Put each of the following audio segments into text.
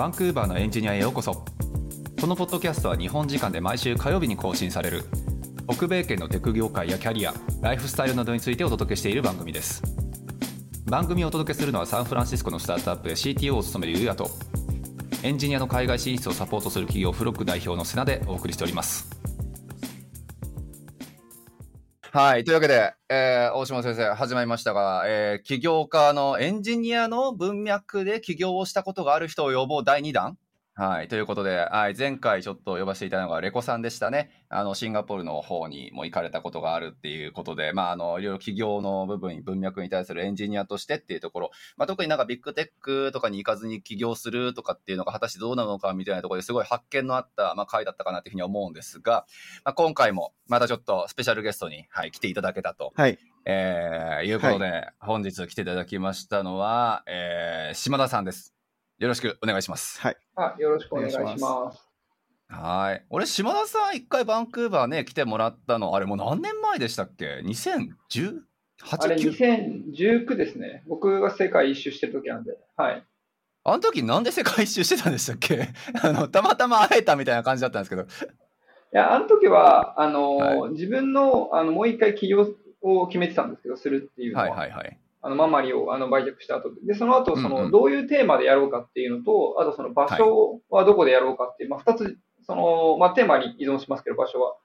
バンクーバーのエンジニアへようこそ。このポッドキャストは日本時間で毎週火曜日に更新される。北米圏のテク業界やキャリアライフスタイルなどについてお届けしている番組です。番組をお届けするのはサンフランシスコのスタートアップで CTO を務めるユうヤとエンジニアの海外進出をサポートする企業フロック代表のセナでお送りしております。はい。というわけで、えー、大島先生始まりましたが、えー、起業家のエンジニアの文脈で起業をしたことがある人を呼ぼう第2弾。はい。ということで、はい、前回ちょっと呼ばせていただいたのがレコさんでしたね。あの、シンガポールの方にも行かれたことがあるっていうことで、まあ、あの、いろいろ企業の部分、文脈に対するエンジニアとしてっていうところ、まあ、特になんかビッグテックとかに行かずに起業するとかっていうのが果たしてどうなのかみたいなところですごい発見のあった、まあ、回だったかなっていうふうに思うんですが、まあ、今回もまたちょっとスペシャルゲストに、はい、来ていただけたと。はい。えー、いうことで、はい、本日来ていただきましたのは、えー、島田さんです。よろしくお願いします。はい。あよろしくお願いします。はい。俺、島田さん、一回バンクーバーね、来てもらったの、あれもう何年前でしたっけ ?2018? あれ、2019ですね。僕が世界一周してる時なんで。はい。あの時なんで世界一周してたんでしたっけ？あの、たまたま会えたみたいな感じだったんですけど。いや、あの時は、あの、はい、自分の、あの、もう一回起業を決めてたんですけど、するっていうのは。はいはいはい。あのママリをあの売却した後で、でその後そのどういうテーマでやろうかっていうのと、あとその場所はどこでやろうかっていう、まあ、2つその、まあ、テーマに依存しますけど、場所は。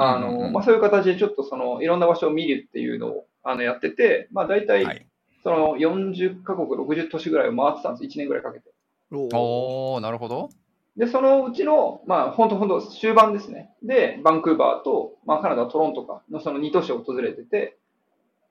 あのまあ、そういう形でちょっとそのいろんな場所を見るっていうのをあのやってて、まあ、大体その40カ国、60都市ぐらいを回ってたんです、1年ぐらいかけて。おおなるほど。で、そのうちの、まあ、本当本当終盤ですね。で、バンクーバーと、まあ、カナダ、トロントかのその2都市を訪れてて、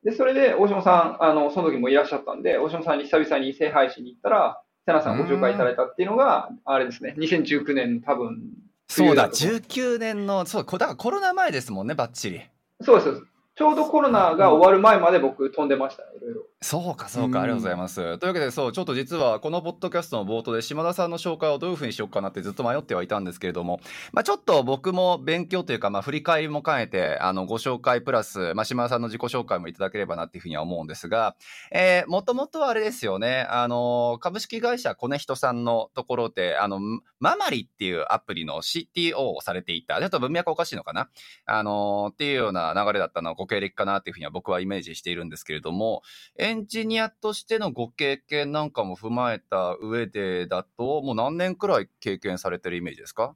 で、それで大島さん、あの、その時もいらっしゃったんで、大島さんに久々に聖杯しに行ったら、瀬名さんご紹介いただいたっていうのが、あれですね、2019年多分。そうだ、19年の、そう、だからコロナ前ですもんね、ばっちり。そうです。ちょうどコロナが終わる前まで僕飛んでました、いろいろ。そうか、そうか、ありがとうございます。というわけで、そう、ちょっと実はこのポッドキャストの冒頭で島田さんの紹介をどういうふうにしようかなってずっと迷ってはいたんですけれども、まあちょっと僕も勉強というか、まあ振り返りも兼ねて、あの、ご紹介プラス、まあ島田さんの自己紹介もいただければなっていうふうには思うんですが、えー、もともとはあれですよね、あの、株式会社コネヒトさんのところで、あの、ママリっていうアプリの CTO をされていた、ちょっと文脈おかしいのかな？あの、っていうような流れだったのはご経歴かなっていうふうには僕はイメージしているんですけれども、エンジニアとしてのご経験なんかも踏まえた上でだと、もう何年くらい経験されてるイメージですか？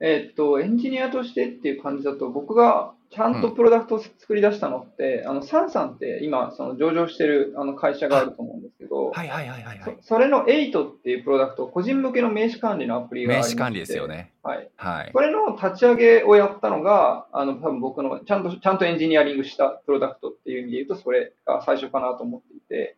えっと、エンジニアとしてっていう感じだと、僕がちゃんとプロダクトを作り出したのって、うん、あの、サンさんって今、その上場してるあの会社があると思うんですけど、はいはいはいはい、はいそ。それの8っていうプロダクト、個人向けの名刺管理のアプリがあ名刺管理ですよね。はい。はい。これの立ち上げをやったのが、あの、多分僕のちゃんと、ちゃんとエンジニアリングしたプロダクトっていう意味で言うと、それが最初かなと思っていて、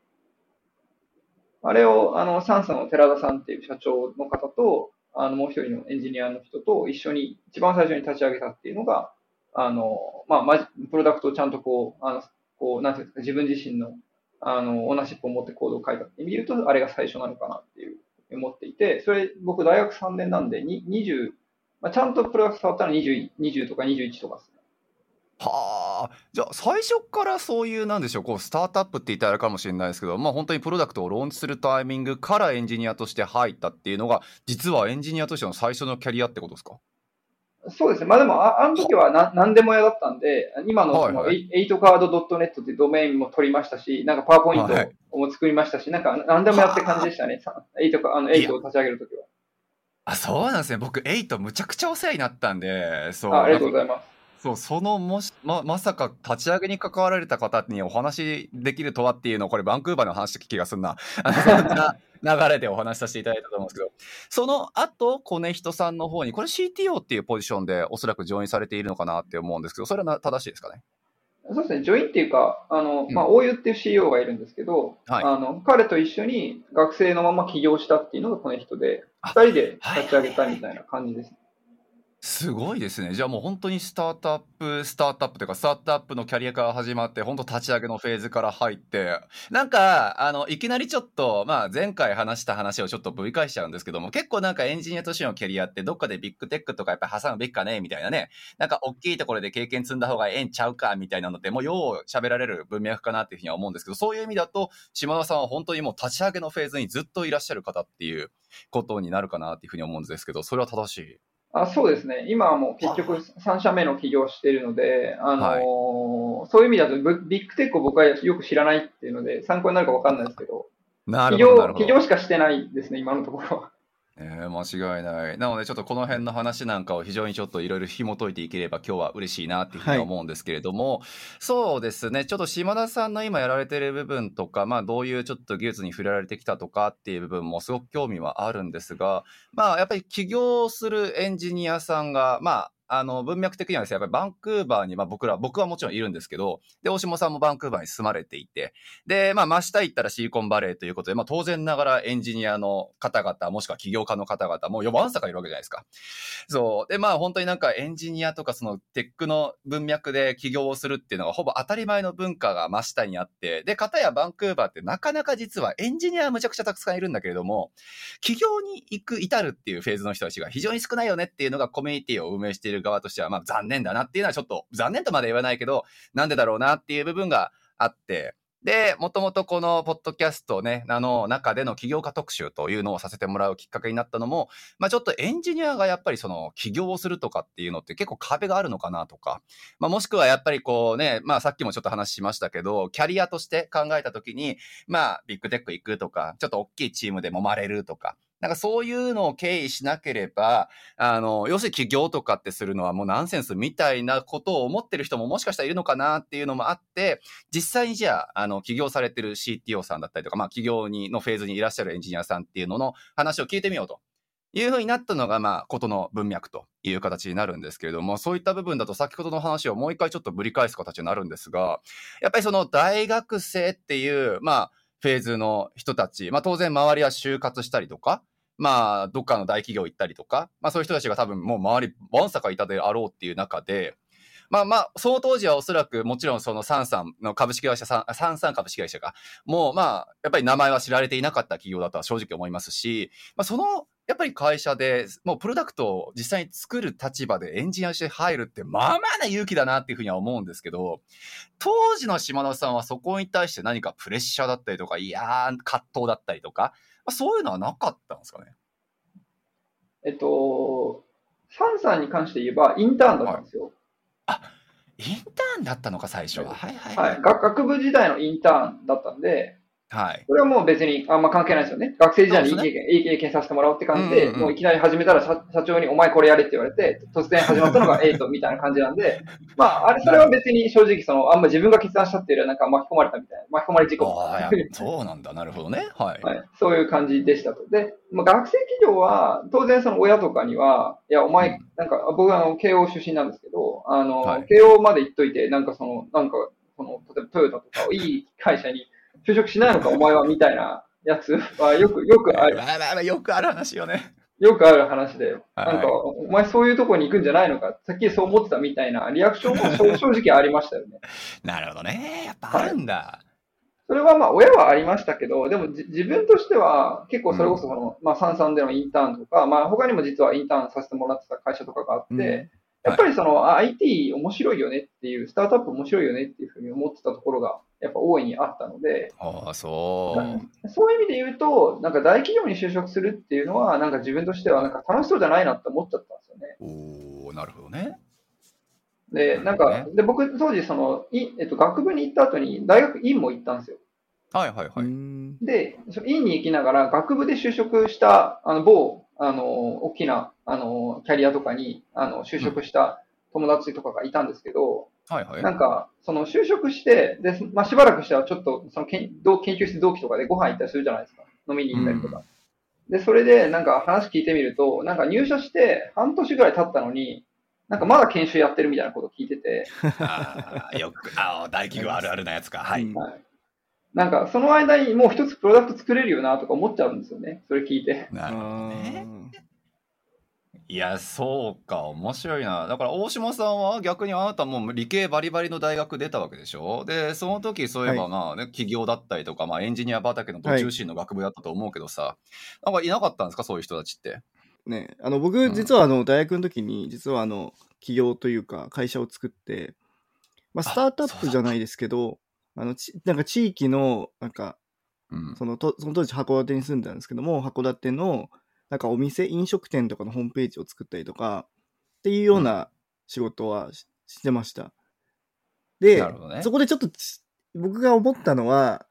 あれを、あの、サンさんの寺田さんっていう社長の方と、あの、もう一人のエンジニアの人と一緒に、一番最初に立ち上げたっていうのが、あの、まあ、まプロダクトをちゃんとこう、あの、こう、なんていうんですか、自分自身の、あの、オーナーシップを持ってコードを書いたって見ると、あれが最初なのかなっていう思っていて、それ、僕大学3年なんで、20、まあ、ちゃんとプロダクト触ったのは20、20とか21とかですね。はあ、じゃあ最初からそういうなんでしょうこうスタートアップって言ったらあれかもしれないですけどまあ本当にプロダクトをローンチするタイミングからエンジニアとして入ったっていうのが実はエンジニアとしての最初のキャリアってことですか？そうですね。まあでも、ああの時はな何でも嫌だったんで、今のその、はいはい、8カード .net ってドメインも取りましたし、なんかパワーポイントも作りましたし、はい、なんか何でもやって感じでしたね。8か、あの、8を立ち上げるときは。あ、そうなんですね。僕、8むちゃくちゃお世話になったんで、そう。あありがとうございます。そう、そのもし、ま、まさか立ち上げに関わられた方にお話できるとはっていうのを、これバンクーバーの話した気がすんな。そんな流れでお話しさせていただいたと思うんですけど、その後、コネヒトさんの方に、これ CTO っていうポジションでおそらくジョインされているのかなって思うんですけど、それは正しいですかね？そうですね、ジョインっていうか、あの、まあ、大湯っていう CEO がいるんですけど、はい、あの、彼と一緒に学生のまま起業したっていうのがこの人で、二人で立ち上げたみたいな感じです、ね。すごいですね。じゃあもう本当にスタートアップ、スタートアップというか、スタートアップのキャリアから始まって、本当立ち上げのフェーズから入って、なんか、あの、いきなりちょっと、まあ前回話した話をちょっとぶり返しちゃうんですけども、結構なんかエンジニアとしてのキャリアってどっかでビッグテックとかやっぱ挟むべきかね、みたいなね。なんか大きいところで経験積んだ方がええんちゃうか、みたいなのって、もうよう喋られる文脈かなっていうふうには思うんですけど、そういう意味だと、島田さんは本当にもう立ち上げのフェーズにずっといらっしゃる方っていうことになるかなっていうふうに思うんですけど、それは正しい？あそうですね。今はもう結局3社目の起業をしているので、あのーはいそういう意味だとブビッグテックを僕はよく知らないっていうので、参考になるかわかんないですけど、起業なるほど、なるほど起。業しかしてないですね、今のところは。えー、間違いない。なので、ちょっとこの辺の話なんかを非常にちょっといろいろ紐解いていければ今日は嬉しいなっていうふうに思うんですけれども、そうですね、ちょっと島田さんの今やられてる部分とか、まあどういうちょっと技術に触れられてきたとかっていう部分もすごく興味はあるんですが、まあやっぱり起業するエンジニアさんが、まああの文脈的にはですね、やっぱりバンクーバーに、まあ、僕ら、僕はもちろんいるんですけど、で、大下さんもバンクーバーに住まれていて、で、まあ、真下行ったらシリコンバレーということで、まあ、当然ながらエンジニアの方々、もしくは起業家の方々、もう4番坂いるわけじゃないですか。そう。で、まあ、本当になんかエンジニアとかそのテックの文脈で起業をするっていうのがほぼ当たり前の文化が真下にあって、で、片やバンクーバーってなかなか実はエンジニアはむちゃくちゃたくさんいるんだけれども、起業に行く、至るっていうフェーズの人たちが非常に少ないよねっていうのがコミュニティを運営している側としては、まあ残念だなっていうのはちょっと、残念とまで言わないけど、なんでだろうなっていう部分があって、で、もともとこのポッドキャストね、あの中での起業家特集というのをさせてもらうきっかけになったのも、まあちょっとエンジニアがやっぱりその起業をするとかっていうのって結構壁があるのかなとか、まあもしくはやっぱりこうね、まあさっきもちょっと話しましたけど、キャリアとして考えたときに、まあビッグテック行くとか、ちょっと大きいチームで揉まれるとか、なんかそういうのを経緯しなければ、あの、要するに起業とかってするのはもうナンセンスみたいなことを思ってる人ももしかしたらいるのかなっていうのもあって、実際にじゃあ、あの、起業されてる CTO さんだったりとか、まあ起業にのフェーズにいらっしゃるエンジニアさんっていうのの話を聞いてみようと。いうふうになったのが、まあ、ことの文脈という形になるんですけれども、そういった部分だと先ほどの話をもう一回ちょっとぶり返す形になるんですが、やっぱりその大学生っていう、まあ、フェーズの人たち、まあ当然周りは就活したりとか、まあ、どっかの大企業行ったりとか、まあそういう人たちが多分もう周り、わんさかいたであろうっていう中で、まあまあ、その当時はおそらくもちろんそのサンサンの株式会社、サンサン株式会社が、もうまあ、やっぱり名前は知られていなかった企業だとは正直思いますし、まあその、やっぱり会社で、もうプロダクトを実際に作る立場でエンジニアとして入るって、まあまあな勇気だなっていうふうには思うんですけど、当時の島田さんはそこに対して何かプレッシャーだったりとか、いやー、葛藤だったりとか、あ、そういうのはなかったんですかね？えっと、サンさんに関して言えば、インターンだったんですよ。インターンだったのか、最初は。はいはいはい。学学部時代のインターンだったんで、はい。これはもう別にあんま関係ないですよね。学生時代にいい経験、いい経験させてもらおうって感じで、うんうんうんもういきなり始めたら社社長にお前これやれって言われて、突然始まったのがエイトみたいな感じなんで、まあ、あれ、それは別に正直その、あんま自分が決断したっていうよりはなんか巻き込まれたみたいな、巻き込まれ事故みたいなそうなんだ。なるほどね。はい。はい、そういう感じでしたと。で、まあ、学生企業は、当然その親とかには、いや、お前、なんか、僕はあの、慶応出身なんですけど、あの、はい慶応まで行っといて、なんかその、なんか、この、例えばトヨタとか、いい会社に就職しないのか、お前は、みたいなやつ？は、よく、よくある、まあまあまあよくある話よね。よくある話で、はいなんか、お前そういうとこに行くんじゃないのか、さっきそう思ってたみたいなリアクションも正 正直ありましたよね。なるほどね。やっぱあるんだ。それはまあ親はありましたけど、でもじ自分としては結構それこそその、まあ三々でのインターンとか、まあ他にも実はインターンさせてもらってた会社とかがあって、うんやっぱりその、あ IT 面白いよねっていう、スタートアップ面白いよねっていうふうに思ってたところがやっぱ大いにあったので、ああ、そう。そういう意味で言うと、なんか大企業に就職するっていうのは、なんか自分としてはなんか楽しそうじゃないなって思っちゃったんですよね。おおなるほどね。で、なんかなるほど、で、僕当時その、いえっと、学部に行った後に大学院も行ったんですよ。はいはいはい。うんで、その院に行きながら、学部で就職した、あの、某、あの、大きな、あの、キャリアとかに、あの、就職した友達とかがいたんですけど、はいはい。なんか、その、就職して、で、まあ、しばらくしたら、ちょっと、その研、同研究室同期とかでご飯行ったりするじゃないですか。飲みに行ったりとか。で、それで、なんか話聞いてみると、なんか入社して半年ぐらい経ったのに、なんかまだ研修やってるみたいなこと聞いてて、ああ、よく、ああ、大企業あるあるなやつか。はい。うんはい。なんか、その間にもう一つプロダクト作れるよなとか思っちゃうんですよね。それ聞いて。なるほどね。いや、そうか、面白いな。だから大島さんは逆にあなたも理系バリバリの大学出たわけでしょ？で、その時そういえばはい。まあね、起業だったりとか、まあエンジニア畑の途中進の学部だったと思うけどさ、なんかいなかったんですか、そういう人たちって。ね、あの、僕、うん。実はあの、大学の時に、実はあの、企業というか、会社を作って、まあ、スタあ、ートアップじゃないですけど、あの、ちなんか地域の、なんか、うん。そのと、その当時函館に住んでたんですけども、函館の、なんかお店、飲食店とかのホームページを作ったりとか、っていうよう。うんな仕事はししてました。なで、ね。そこでちょっとち僕が思ったのは、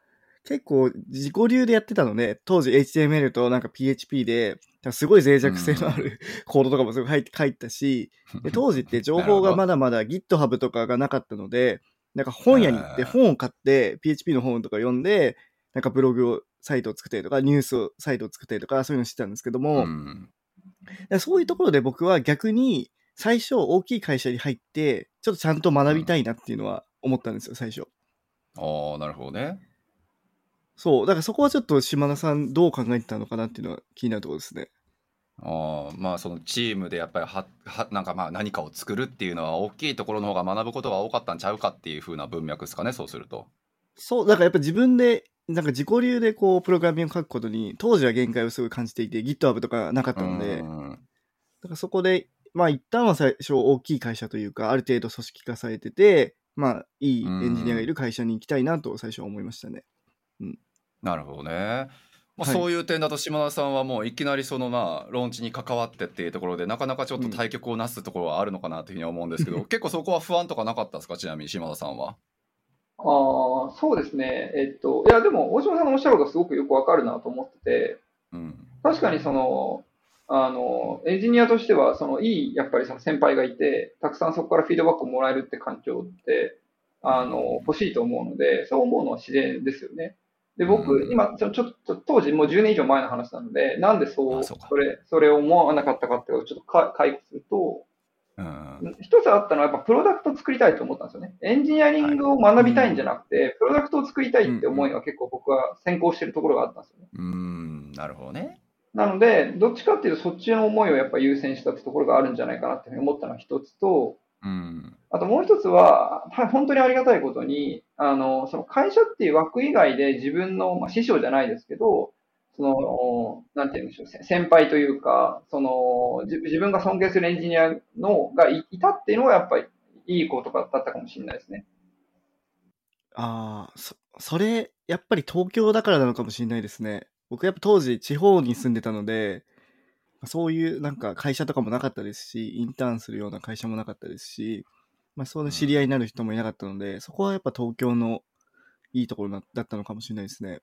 結構自己流でやってたので、当時 HTML となんか PHP で、すごい脆う弱性のあん。る コードとかもすごい入って書いたし、で、当時って情。報が まだまだ GitHub とかがなかったので、なんか本屋に行ってえ本を買って PHP の本とか読んで、なんかブログを、サイトを作ったりとか、ニュースを、サイトを作ったりとか、そういうのしてたんですけどーうも、ん。でそういうところで僕は逆に最初大きい会社に入って、ちょっとちゃんとうん。学びたいなっていうのは思ったんですよ、最初。ああ、なるほどね。そう。だからそこはちょっと島田さんどう考えてたのかなっていうのは気になるところですね。ああ、まあそのチームでやっぱりは、は、なんかまあ何かを作るっていうのは大きいところの方が学ぶことが多かったんちゃうかっていう風な文脈ですかね、そうすると。そう、だからやっぱ自分で、なんか自己流でこう、プログラミングを書くことに、当時は限界をすごい感じていて、GitHub とかなかっうたので、だん。からそこで、まあ一旦は最初大きい会社というか、ある程度組織化されてて、まあいいうエンジニアがいん。る会社に行きたいなと最初は思いましたね。うん。なるほどね。まあ、はい。そういう点だと島田さんはもういきなりそのまあローンチに関わってっていうところでなかなかちょっとうん。対局をなすところはあるのかなというふうには思うんですけど 結構そこは不安とかなかったですか？ちなみに島田さんは。ああ、そうですね。えっと、いや、でも、大島さんのおっしゃることすごくよくわかるなと思ってて、うん。確かにその、あの、エンジニアとしては、その、いい、やっぱりその先輩がいて、たくさんそこからフィードバックをもらえるって環境って、うあの、ん。欲しいと思うので、そう思うのは自然ですよね。で、う僕、ん。今、ちょ、ちょっと、当時もう10年以上前の話なので、なんであ、そう、それ、それを思わなかったかっていうちょっとか解雇すると、うん。一つあったのはやっぱプロダクトを作りたいと思ったんですよね。エンジニアリはい。ングを学うん。びたいんじゃなくて、プロダクトを作りたうんうん。いって思いが結構僕は先行してるところがあったんですよね。うん。なるほどね。なので、どっちかっていうとそっちの思いをやっぱ優先したってところがあるんじゃないかなっていうふうに思ったのが一つと、うん。あともう一つは、はい本当にありがたいことに、あの、その会社っていう枠以外で自分の、まあ、師匠じゃないですけど、その、なんて言うんでしょう、先輩というか、その、自分が尊敬するエンジニアのがいたっていうのはやっぱりいいことだったかもしれないですね。ああ、そ、それ、やっぱり東京だからなのかもしれないですね。僕やっぱ当時地方に住んでたので、そういうなんか会社とかもなかったですし、インターンするような会社もなかったですし、まあ、その知り合いになる人もいなかったので、そこはやっぱ東京のいいところだったのかもしれないですね。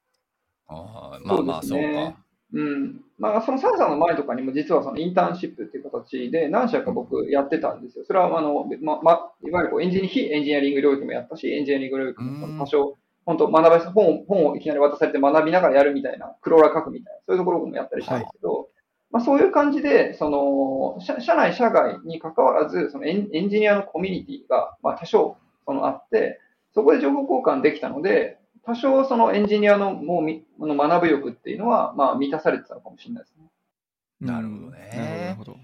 ああ、まあまあ、そうすね。か。うん。まあ、そのサンさんの前とかにも実はそのインターンシップっていう形で何社か僕やってたんですよ。それはあの、ま、ま、いわゆるこうエンジニ非エンジニアリング領域もやったし、エンジニアリング領域うも多ん。少、本当学ばせ、本、本をいきなり渡されて学びながらやるみたいな、クローラー書くみたいな、そういうところもやったりしたはい。んですけど、まあそういう感じで、その、社、社内、社外に関わらず、そのエン、エンジニアのコミュニティが、まあ多少、そのあって、そこで情報交換できたので、多少そのエンジニアのもうみ、の学ぶ欲っていうのは、まあ満たされてたのかもしれないですね。なるほどうんなる。ほど。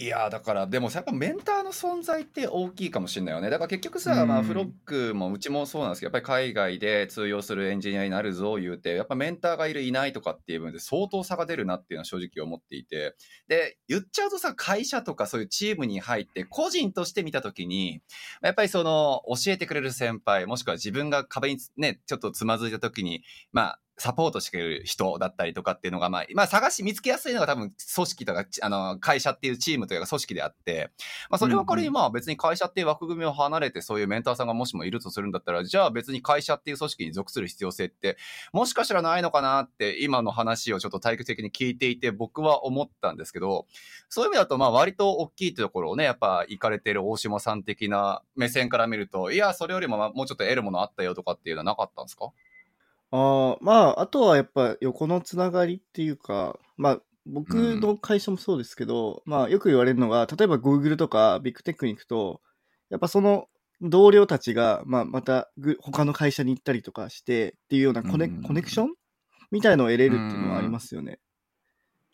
いやーだからでもさやっぱメンターの存在って大きいかもしれないよねだから結局うさ、まあ、フロッん。クもうちもそうなんですけどやっぱり海外で通用するエンジニアになるぞ言うてやっぱメンターがいるいないとかっていう部分で相当差が出るなっていうのは正直思っていてで言っちゃうとさ会社とかそういうチームに入って個人として見た時にやっぱりその教えてくれる先輩もしくは自分が壁にねちょっとつまずいた時にまあサポートしてる人だったりとかっていうのが、まあ、まあ、探し見つけやすいのが多分組織とか、ちあの、会社っていうチームというか組織であって、まあ、それは仮にまあ別に会社っていう枠組みを離れてそういうメンターさんがもしもいるとするんだったら、じゃあ別に会社っていう組織に属する必要性って、もしかしたらないのかなって今の話をちょっと対極的に聞いていて僕は思ったんですけど、そういう意味だとまあ割と大きいところをね、やっぱ行かれてる大島さん的な目線から見ると、いや、それよりもまあもうちょっと得るものあったよとかっていうのはなかったんですか？ああ、まあ、あとはやっぱ横のつながりっていうか、まあ、僕の会社もそうですけど、まあ、よく言われるのが、例えば Google とかビッグテックに行くと、やっぱその同僚たちが、まあ、またぐ他の会社に行ったりとかしてっていうようなコネ,、うんコネクションみたいのを得れるっていうのはありますよね。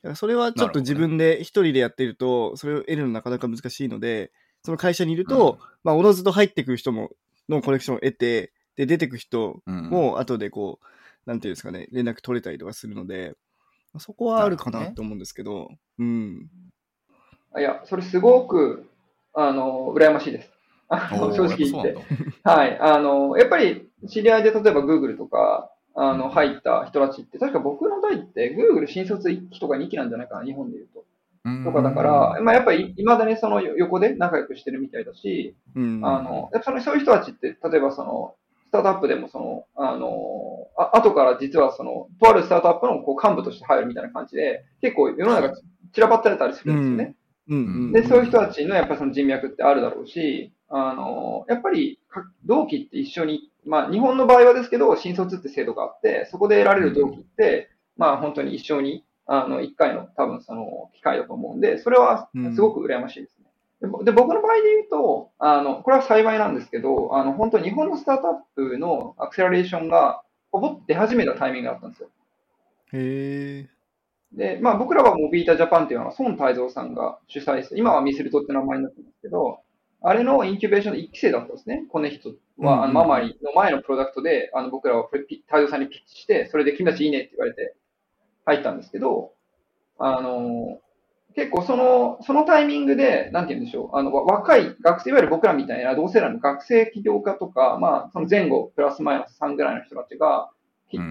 からそれはちょっと自分で一人でやってると、それを得るのなかなか難しいので、その会社にいると、まあ、おのずと入ってくる人も、のコネクションを得て、で、出てく人うんも後でこう、なんていうんですかね、連絡取れたりとかするので、そこはあるかなと思うんですけど、うん。いや、それすごく、あの、羨ましいです。正直言ってはい。あの、やっぱり知り合いで例えば Google とか、あの、入った人たちって、確か僕の代って Google 新卒1期とか2期なんじゃないかな、日本で言うと。うんとかだから、まあやっぱり未だにその横で仲良くしてるみたいだし、うん。あの、やっぱそのそういう人たちって、例えばその、スタートアップでもその、あの、あ後から実はその、とあるスタートアップのこう幹部として入るみたいな感じで、結構世の中散らばってたりするんですよね。うんうん。で、そういう人たちのやっぱりその人脈ってあるだろうし、あの、やっぱりか同期って一緒に、まあ日本の場合はですけど、新卒って制度があって、そこで得られる同期って、まあ本当に一生に、あの、一回の多分その機会だと思うんで、それはすごく羨ましいですね。で僕の場合で言うと、あの、これは幸いなんですけど、あの、本当に日本のスタートアップのアクセラレーションが、ほぼ出始めたタイミングだったんですよ。へえ。で、まあ僕らはモビータジャパンっていうのは孫泰造さんが主催して、今はミスルトって名前になってますけど、あれのインキュベーションの1期生だったんですね。コネヒトは、あうんのママリの前のプロダクトで、あの僕らは泰造さんにピッチして、それで君たちいいねって言われて入ったんですけど、あの、結構その、そのタイミングで、なんて言うんでしょう、あの、わ若い学生、いわゆる僕らみたいな同世代の学生起業家とか、まあ、その前後、プラスマイナス3ぐらいの人たちが、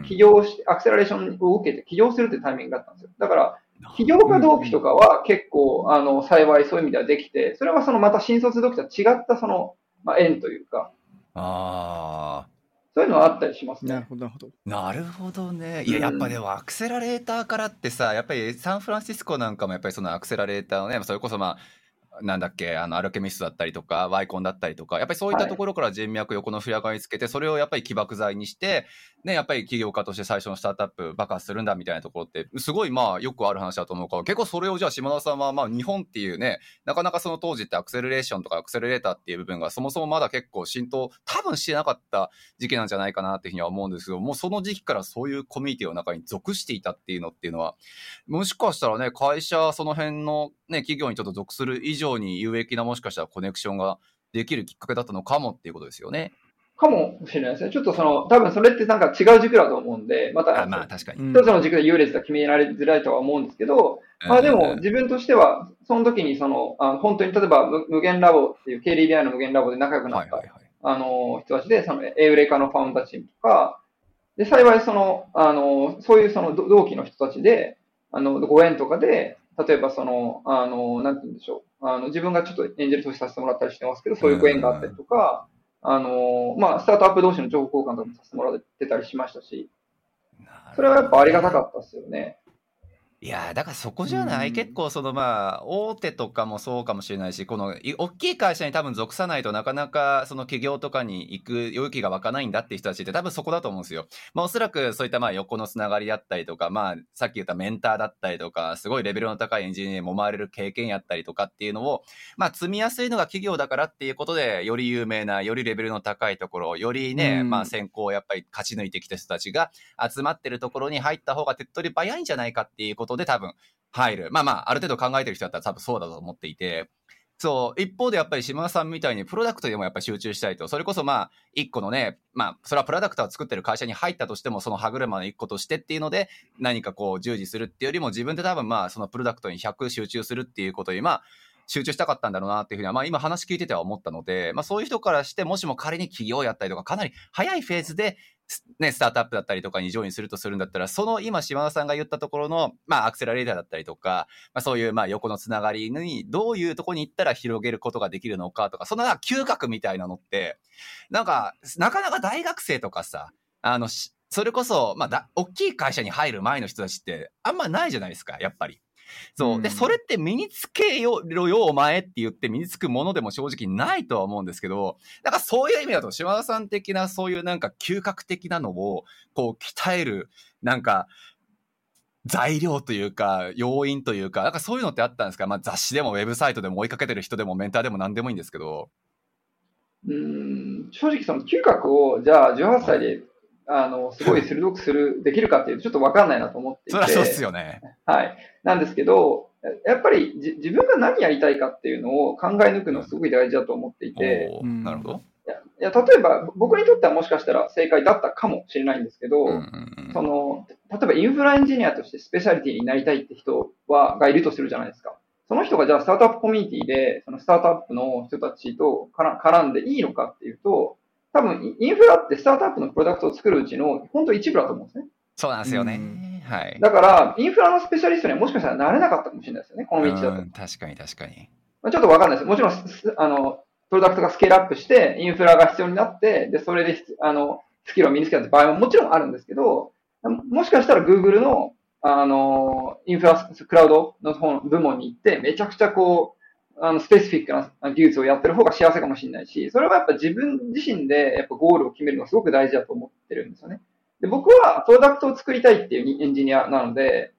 起業して、アクセラレーションを受けて起業するってタイミングだったんですよ。だから、起業家同期とかは結構、あの、幸いそういう意味ではできて、それはそのまた新卒同期とは違ったその、まあ、縁というか、あそういうのはあったりしますね。なるほど、なるほど。あ、なるほどね。いや、うんやっぱでもアクセラレーターからってさ、やっぱりサンフランシスコなんかもやっぱりそのアクセラレーターのね、それこそまあ、なんだっけ、あの、アルケミストだったりとか、ワイコンだったりとか、やっぱりそういったところから人脈横のフラガにつけて、それをやっぱり起爆剤にして、ね、やっぱり起業家として最初のスタートアップ爆発するんだみたいなところって、すごいまあよくある話だと思うから、結構それをじゃあ島田さんはまあ日本っていうね、なかなかその当時ってアクセルレーションとかアクセルレーターっていう部分がそもそもまだ結構浸透、多分してなかった時期なんじゃないかなっていうふうには思うんですけど、もうその時期からそういうコミュニティの中に属していたっていうのっていうのは、もしかしたらね、会社、その辺のね、企業にちょっと属する以上に有益なもしかしたらコネクションができるきっかけだったのかもっていうことですよね。かもしれないですね。ちょっとその、多分それってなんか違う軸だと思うんで、また、あまあ確かに。うん一つの軸で優劣が決められづらいとは思うんですけど、まあでも自分としては、その時にその、あ本当に例えば無無限ラボっていう KDDI の無限ラボで仲良くなった、はいはいはい。あの人たちで、そのエウレカのファウンダーチームとか、で、幸いその、あの、そういうその同同期の人たちで、あの、ご縁とかで、例えばその、あの、なんて言うんでしょう。あの、自分がちょっとエンジェル投資させてもらったりしてますけど、そういうご縁があったりとか、あの、まあ、スタートアップ同士の情報交換とかもさせてもらってたりしましたし、それはやっぱありがたかったですよね。いやーだからそこじゃない、うん結構そのまあ大手とかもそうかもしれないしこのい大きい会社に多分属さないとなかなかその企業とかに行く勇気が湧かないんだっていう人たちって多分そこだと思うんですよ。まあおそらくそういったまあ横のつながりだったりとかまあさっき言ったメンターだったりとかすごいレベルの高いエンジニアに揉まれる経験やったりとかっていうのをまあ積みやすいのが企業だからっていうことでより有名なよりレベルの高いところよりね、うん。まあ先行をやっぱり勝ち抜いてきた人たちが集まってるところに入った方が手っ取り早いんじゃないかっていうことで多分入る。まあまあ、ある程度考えてる人だったら多分そうだと思っていて、そう、一方でやっぱり島田さんみたいにプロダクトでもやっぱ集中したいと、それこそまあ、一個のね、まあ、それはプロダクトを作ってる会社に入ったとしても、その歯車の一個としてっていうので、何かこう従事するっていうよりも、自分で多分まあ、そのプロダクトに100集中するっていうことに、まあ、集中したかったんだろうなっていうふうには、まあ今話聞いてては思ったので、まあそういう人からして、もしも仮に企業やったりとか、かなり早いフェーズで、ね、スタートアップだったりとかにジョインするとするんだったら、その今島田さんが言ったところの、まあアクセラレーターだったりとか、まあそういうまあ横のつながりに、どういうとこに行ったら広げることができるのかとか、そのな嗅覚みたいなのって、なんか、なかなか大学生とかさ、あの、それこそ、まあ、大きい会社に入る前の人たちって、あんまないじゃないですか、やっぱり。そう。で、うんそれって身につけよろよ、お前って言って身につくものでも正直ないとは思うんですけど、なんかそういう意味だと、島田さん的なそういうなんか嗅覚的なのを、こう、鍛える、なんか、材料というか、要因というか、なんかそういうのってあったんですか？まあ雑誌でもウェブサイトでも追いかけてる人でもメンターでも何でもいいんですけど。うーん正直その嗅覚を、じゃあ18歳であの、すごい鋭くする、できるかっていうとちょっとわかんないなと思っていて。そりゃそうですよね。はい。なんですけど、やっぱりじ自分が何やりたいかっていうのを考え抜くのはすごい大事だと思っていて、なるほど。いや、いや例えば僕にとってはもしかしたら正解だったかもしれないんですけど、うんうんうんその、例えばインフラエンジニアとしてスペシャリティになりたいって人は、がいるとするじゃないですか。その人がじゃあスタートアップコミュニティで、そのスタートアップの人たちとから絡んでいいのかっていうと、多分インフラってスタートアップのプロダクトを作るうちの本当一部だと思うんですね。そうなんですよねうん。はい。だから、インフラのスペシャリストにはもしかしたらなれなかったかもしれないですよね、この道だと。うん確かに確かに。まあ、ちょっとわかんないです。もちろんす、あの、プロダクトがスケールアップして、インフラが必要になって、で、それで必、あの、スキルを身につけた場合ももちろんあるんですけど、もしかしたら Google の、あの、インフラ、クラウドの方の部門に行って、めちゃくちゃこう、あの、スペシフィックな技術をやってる方が幸せかもしれないし、それはやっぱ自分自身でやっぱゴールを決めるのがすごく大事だと思ってるんですよね。で、僕はプロダクトを作りたいっていうエンジニアなので、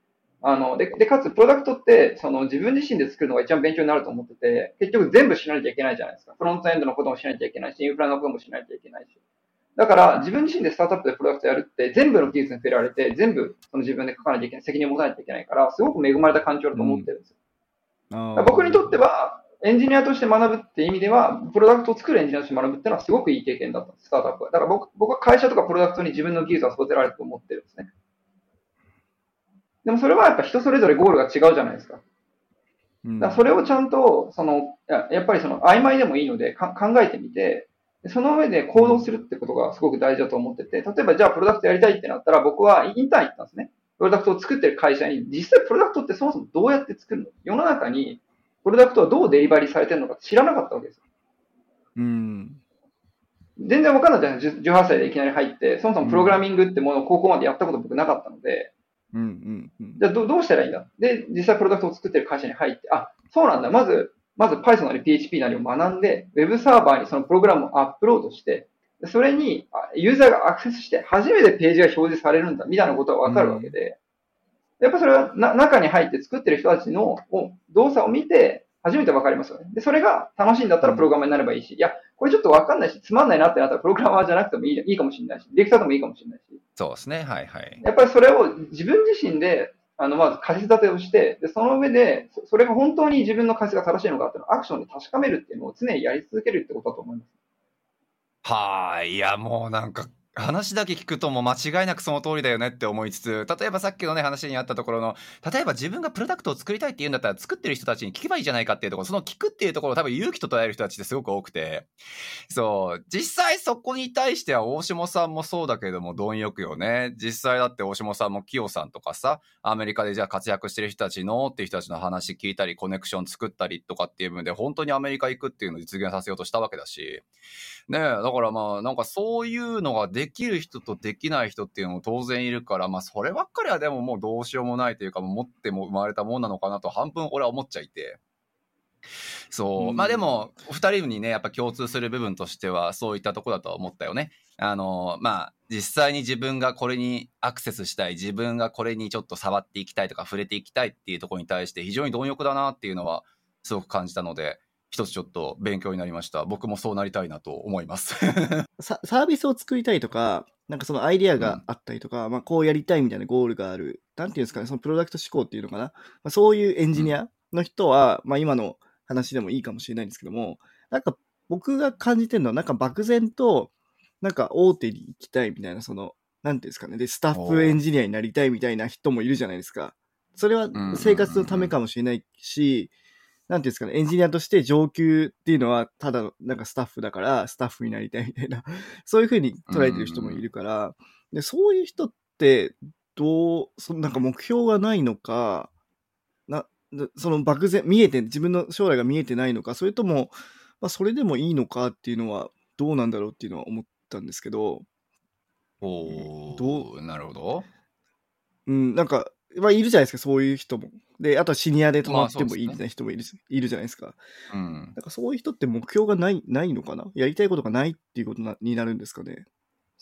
あの、で、で、かつ、プロダクトって、その、自分自身で作るのが一番勉強になると思ってて、結局全部しなきゃいけないじゃないですか。フロントエンドのこともしなきゃいけないし、インフラのこともしなきゃいけないし。だから、自分自身でスタートアップでプロダクトやるって、全部の技術に触れられて、全部、その自分で書かなきゃいけない、責任を持たなきゃいけないから、すごく恵まれた環境だと思ってるんですよ。あーだから僕にとっては、エンジニアとして学ぶって意味では、プロダクトを作るエンジニアとして学ぶっていうのはすごくいい経験だったんです、スタートアップは。だから僕僕は会社とかプロダクトに自分の技術を育てられると思ってるんですね。でもそれはやっぱ人それぞれゴールが違うじゃないですか。うんだそれをちゃんと、その、ややっぱりその曖昧でもいいのでか考えてみて、その上で行動するってことがすごく大事だと思ってて、例えばじゃあプロダクトやりたいってなったら僕はインターン行ったんですね。プロダクトを作ってる会社に、実際プロダクトってそもそもどうやって作るの？世の中にプロダクトはどうデリバリーされてるのか知らなかったわけですよ。うん。全然わかんないじゃないですか。18歳でいきなり入って、そもそもプログラミングってものを高校までやったこと僕なかったので、うんうんうん。じゃあどどうしたらいいんだ？で、実際プロダクトを作ってる会社に入って、あ、そうなんだ。まず、まず Python なり PHP なりを学んで、Web サーバーにそのプログラムをアップロードして、でそれにあユーザーがアクセスして、初めてページが表示されるんだ、みたいなことがわかるわけで、やっぱそれはな中に入って作ってる人たちのを動作を見て、初めてわかりますよね。で、それが楽しいんだったらプログラマーになればいいし、いや、これちょっとわかんないし、つまんないなってなったらプログラマーじゃなくてもいいいいかもしれないし、ディレクターでもいいかもしれないし、そうですね。はいはい。やっぱりそれを自分自身で、あの、まず仮説立てをして、で、その上で、そそれが本当に自分の仮説が正しいのかっていうのをアクションで確かめるっていうのを常にやり続けるってことだと思います。はい。いや、もうなんか、話だけ聞くともう間違いなくその通りだよねって思いつつ、例えばさっきのね話にあったところの、例えば自分がプロダクトを作りたいって言うんだったら作ってる人たちに聞けばいいじゃないかっていうところ、その聞くっていうところを多分勇気と捉える人たちってすごく多くて、そう、実際そこに対しては大下さんもそうだけども貪欲よね。実際だって大下さんもキヨさんとかさ、アメリカでじゃあ活躍してる人たちのっていう人たちの話聞いたり、コネクション作ったりとかっていう部分で本当にアメリカ行くっていうのを実現させようとしたわけだし、ね、だからまあ、なんかそういうのができる人とできない人っていうのも当然いるから、まあそればっかりはでももうどうしようもないというか、持っても生まれたもんなのかなと半分俺は思っちゃいて。そう。うんまあでも、二人にね、やっぱ共通する部分としては、そういったとこだとは思ったよね。あの、まあ、実際に自分がこれにアクセスしたい、自分がこれにちょっと触っていきたいとか触れていきたいっていうところに対して非常に貪欲だなっていうのはすごく感じたので、一つちょっと勉強になりました。僕もそうなりたいなと思います。ササービスを作りたいとか、なんかそのアイディアがあったりとか、まあこうやりたいみたいなゴールがある、なんていうんですかね、そのプロダクト思考っていうのかな、まあ、そういうエンジニアの人は、まあ今の話でもいいかもしれないんですけども、なんか僕が感じてるのは、なんか漠然と、なんか大手に行きたいみたいな、その、なんていうんですかね、で、スタッフエンジニアになりたいみたいな人もいるじゃないですか。それは生活のためかもしれないし、なんていうんですかね、エンジニアとして上級っていうのは、ただのなんかスタッフだから、スタッフになりたいみたいな、そういうふうに捉えてる人もいるから、でそういう人って、どう、そのなんか目標がないのか、な、なその漠然、見えて、自分の将来が見えてないのか、それとも、まあ、それでもいいのかっていうのは、どうなんだろうっていうのは思ったんですけど、おどう？なるほど。うん、なんか、まあ、いるじゃないですか、そういう人も。で、あとはシニアで泊まってもいいみたいな人もいる,、いるじゃないですか。うん。なんかそういう人って目標がない、ないのかな？やりたいことがないっていうことなになるんですかね？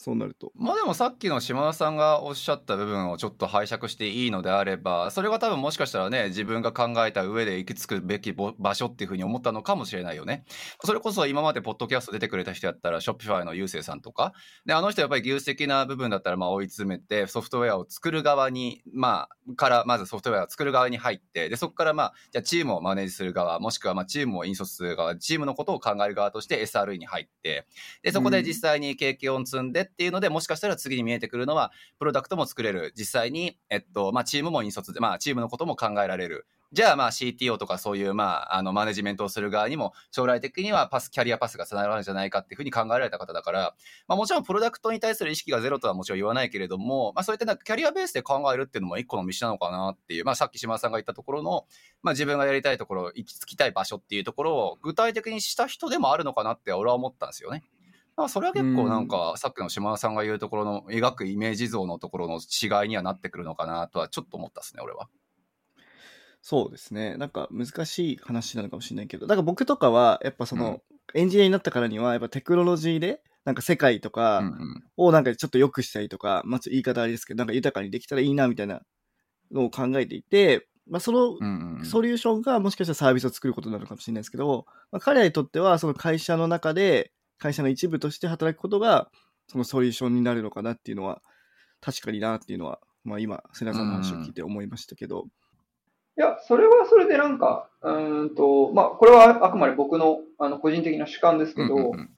そうなると。まあでもさっきの島田さんがおっしゃった部分をちょっと拝借していいのであれば、それが多分もしかしたらね、自分が考えた上で行き着くべきぼ場所っていうふうに思ったのかもしれないよね。それこそ今までポッドキャスト出てくれた人やったら、ショッピファイのゆうせいさんとか、で、あの人やっぱり技術的な部分だったらまあ追い詰めて、ソフトウェアを作る側に、まあ、からまずソフトウェアを作る側に入って、で、そこからまあ、じゃあチームをマネージする側、もしくはまあチームを引率する側、チームのことを考える側として SRE に入って、で、そこで実際に経験を積んでっていうので、もしかしたら次に見えてくるのは、プロダクトも作れる。実際に、えっと、まあ、チームも引率で、まあ、チームのことも考えられる。じゃあ、まあ、CTO とかそういう、まあ、あの、マネジメントをする側にも、将来的にはパス、キャリアパスがつながるんじゃないかっていうふうに考えられた方だから、まあ、もちろんプロダクトに対する意識がゼロとはもちろん言わないけれども、まあ、そういったなんかキャリアベースで考えるっていうのも一個の道なのかなっていう、まあ、さっき島田さんが言ったところの、まあ、自分がやりたいところ、行き着きたい場所っていうところを具体的にした人でもあるのかなって俺は思ったんですよね。まあ、それは結構なんか、さっきの島田さんが言うところの描くイメージ像のところの違いにはなってくるのかなとはちょっと思ったですね、俺は。そうですね。なんか難しい話なのかもしれないけど、だから僕とかは、やっぱその、エンジニアになったからには、やっぱテクノロジーで、なんか世界とうんかうん。をなんかちょっと良くしたりとか、まあちょっと言い方あれですけど、なんか豊かにできたらいいなみたいなのを考えていて、まあそのうんうん。ソリューションがもしかしたらサービスを作ることになるかもしれないですけど、まあ、彼らにとってはその会社の中で、会社の一部として働くことが、そのソリューションになるのかなっていうのは、確かになっていうのは、まあ今、瀬名さんの話を聞いて思いましたけど、いや、それはそれでなんか、うーんと、まあ、これはあくまで僕のあの個人的な主観ですけど、うんうん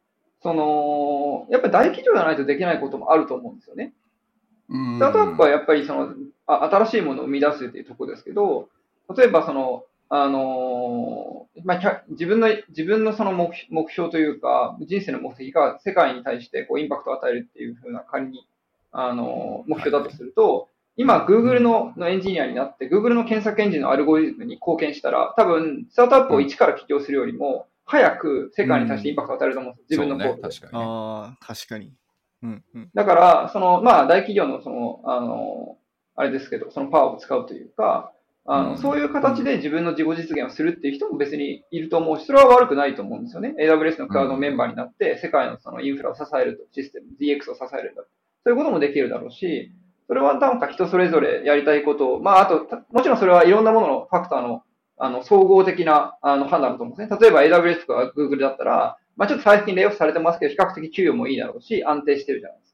その、やっぱり大企業じゃないとできないこともあると思うんですよね。うん。スタートアップはやっぱりその、あ新しいものを生み出すっていうところですけど、例えばその、あのーまあ、自分の、自分のその目目標というか、人生の目的が世界に対してこうインパクトを与えるっていうふうな仮に、あのー目標だとすると、今、Google ののエンジニアになって、Google の検索エンジンのアルゴリズムに貢献したら、多分、スタートアップを一から起業するよりも、早く世界に対してインパクトを与えると思うんですよ。自分のそうね、コードで確かにね。ああ、確かに。うんうん。だから、その、まあ、大企業の、その、あの、あれですけど、そのパワーを使うというか、あの、うんそういう形で自分の自己実現をするっていう人も別にいると思うし、それは悪くないと思うんですよね。AWS のクラウドメンバーになって、世界のそのインフラを支えると、システム、DX を支えるんだ。そういうこともできるだろうし、それはなんか人それぞれやりたいことを、まあ、あと、たもちろんそれはいろんなもののファクターの、あの、総合的な、あの、判断だと思うんですね。例えば AWS とか Google だったら、まあ、ちょっと最近レイオフされてますけど、比較的給与もいいだろうし、安定してるじゃないですか。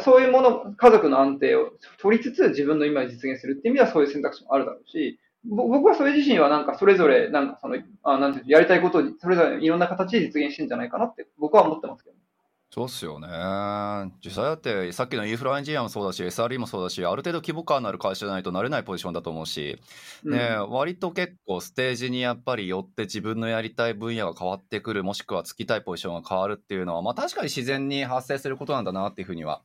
そういうもの、家族の安定を取りつつ自分の今を実現するっていう意味ではそういう選択肢もあるだろうし、ぼ僕はそれ自身はなんかそれぞれ、なんかその、あなんていうのやりたいことをそれぞれいろんな形で実現してるんじゃないかなって僕は思ってますけど。そうっすよね。実際だって、さっきのインフラエンジニアもそうだし、SRE もそうだし、ある程度規模感のある会社じゃないとなれないポジションだと思うし、うんね、割と結構ステージにやっぱりよって自分のやりたい分野が変わってくる、もしくはつきたいポジションが変わるっていうのは、まあ確かに自然に発生することなんだなっていうふうには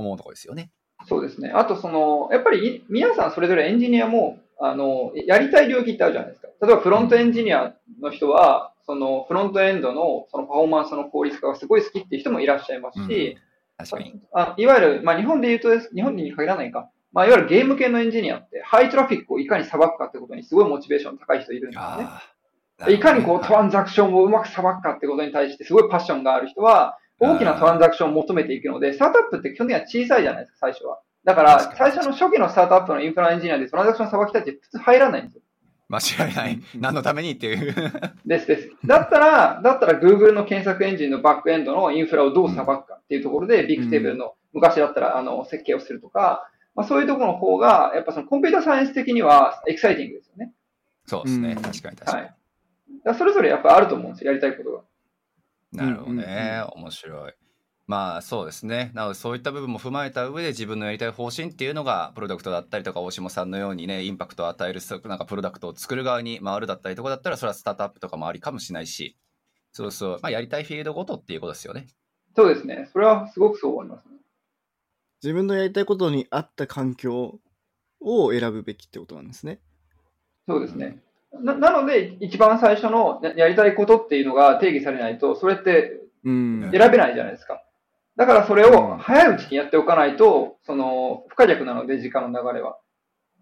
思うところですよね。そうですね。あと、その、やっぱりい皆さんそれぞれエンジニアも、あの、やりたい領域ってあるじゃないですか。例えばフロントエンジニアの人は、そのフロントエンドのそのパフォーマンスの効率化がすごい好きっていう人もいらっしゃいますし、確かに。あいわゆる、まあ、日本で言うとです、日本に限らないか、まあ、いわゆるゲーム系のエンジニアって、ハイトラフィックをいかにさばくかってことにすごいモチベーション高い人いるんですよね。ああ。いかにこうトはランザクションをうまくさばくかってことに対してすごいパッションがある人は、大きなトランザクションを求めていくので、スタートアップって基本的には小さいじゃないですか、最初は。だから、最初の初期のスタートアップのインフラエンジニアでトランザクションさばきたいって普通入らないんですよ。間違いない。何のためにっていう。ですです。だったら、だったら Google の検索エンジンのバックエンドのインフラをどうさばくかっていうところで、 Bigtable の昔だったらあの設計をするとか、まあ、そういうところの方が、やっぱそのコンピューターサイエンス的にはエキサイティングですよね。そうですね。うん確かに確かに。はい。だそれぞれやっぱあると思うんですよ、やりたいことが。なるほどうんうんね。面白い。まあそうですね。なのでそういった部分も踏まえた上で自分のやりたい方針っていうのがプロダクトだったりとか大島さんのようにねインパクトを与えるなんかプロダクトを作る側に回るだったりとかだったらそれはスタートアップとかもありかもしれないしそうそう、まあ、やりたいフィールドごとっていうことですよね。そうですね。それはすごくそう思いますね。自分のやりたいことに合った環境を選ぶべきってことなんですね。そうですね。ななので、一番最初のややりたいことっていうのが定義されないと、それってうん。選べないじゃないですか。だからそれを早いうちにやっておかないと、その、不可逆なので、時間の流れは。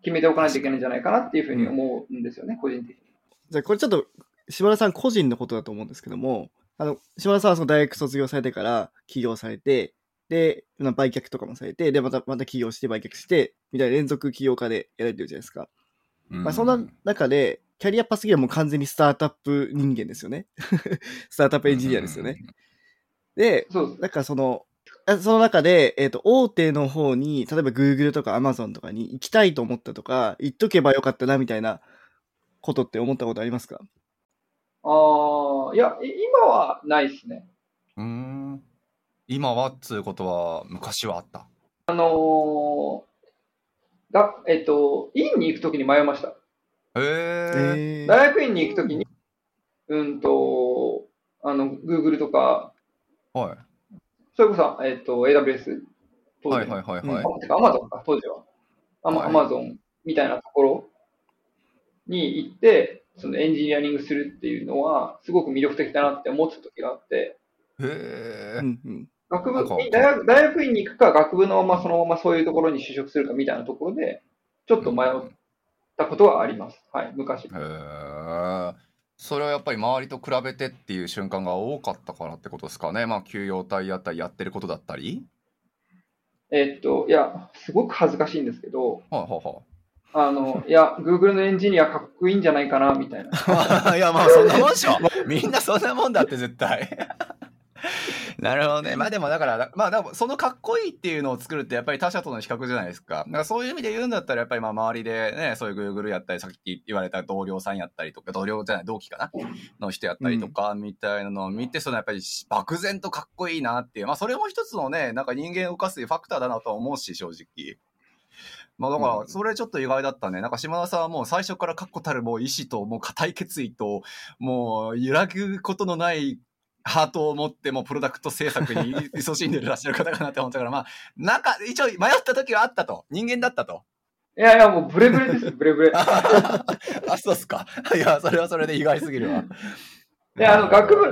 決めておかないといけないんじゃないかなっていうふうに思うんですよね、個人的に。じゃあこれちょっと島田さん個人のことだと思うんですけども、あの、島田さんはその大学卒業されてから起業されて、で、まあ売却とかもされて、で、また、また起業して売却して、みたいな連続起業家でやられてるじゃないですか。まあ、そんな中で、キャリアパスギはもう完全にスタートアップ人間ですよね。スタートアップエンジニアですよね。。で。なんかその、あその中で、えっ、と、大手の方に、例えば Google とか Amazon とかに行きたいと思ったとか、行っとけばよかったな、みたいなことって思ったことありますか？ああ、いや、い今はないですね。うーん。今はっつうことは、昔はあった。あのーが、えっと、院に行くときに迷いました。へえ。えー、大学院に行くときに、うんと、あの、Google とか、はそれこそ、えっと、AWS、い。当時はいはいはいはい。あてか、Amazon か、当時は。アマはい Amazon みたいなところに行って、そのエンジニアリングするっていうのは、すごく魅力的だなって思ってた時があって、へえ。学部大学大学院に行くか、学部のままそのままそういうところに就職するかみたいなところで、ちょっと迷ったことはあります。はい、昔。それはやっぱり周りと比べてっていう瞬間が多かったからってことですかね。まあ、給与体やったり、やってることだったり。えっと、いや、すごく恥ずかしいんですけど、はいはいはい。あの、いや、Google のエンジニアかっこいいんじゃないかな、みたいな。いやまあそんなもんでしょみんなそんなもんだって絶対 なるほどね。まあでもだからまあそのかっこいいっていうのを作るってやっぱり他者との比較じゃないですか。だからそういう意味で言うんだったらやっぱりまあ周りでねそういう Google やったりさっき言われた同僚さんやったりとか同僚じゃない同期かなの人やったりとかみたいなのを見てそのやっぱり漠然とかっこいいなっていう。まあそれも一つのねなんか人間を動かすファクターだなとは思うし正直。まあだから、それちょっと意外だったね。なんか島田さんはもう最初から確固たるもう意志と、もう固い決意と、もう揺らぐことのないハートを持って、もうプロダクト制作に 勤しんでいらっしゃる方かなって思ったから、まあ、なんか一応迷った時はあったと。人間だったと。いやいや、もうブレブレです、ブレブレ。あ、そうっすか。いや、それはそれで意外すぎるわ。で、あの、学部、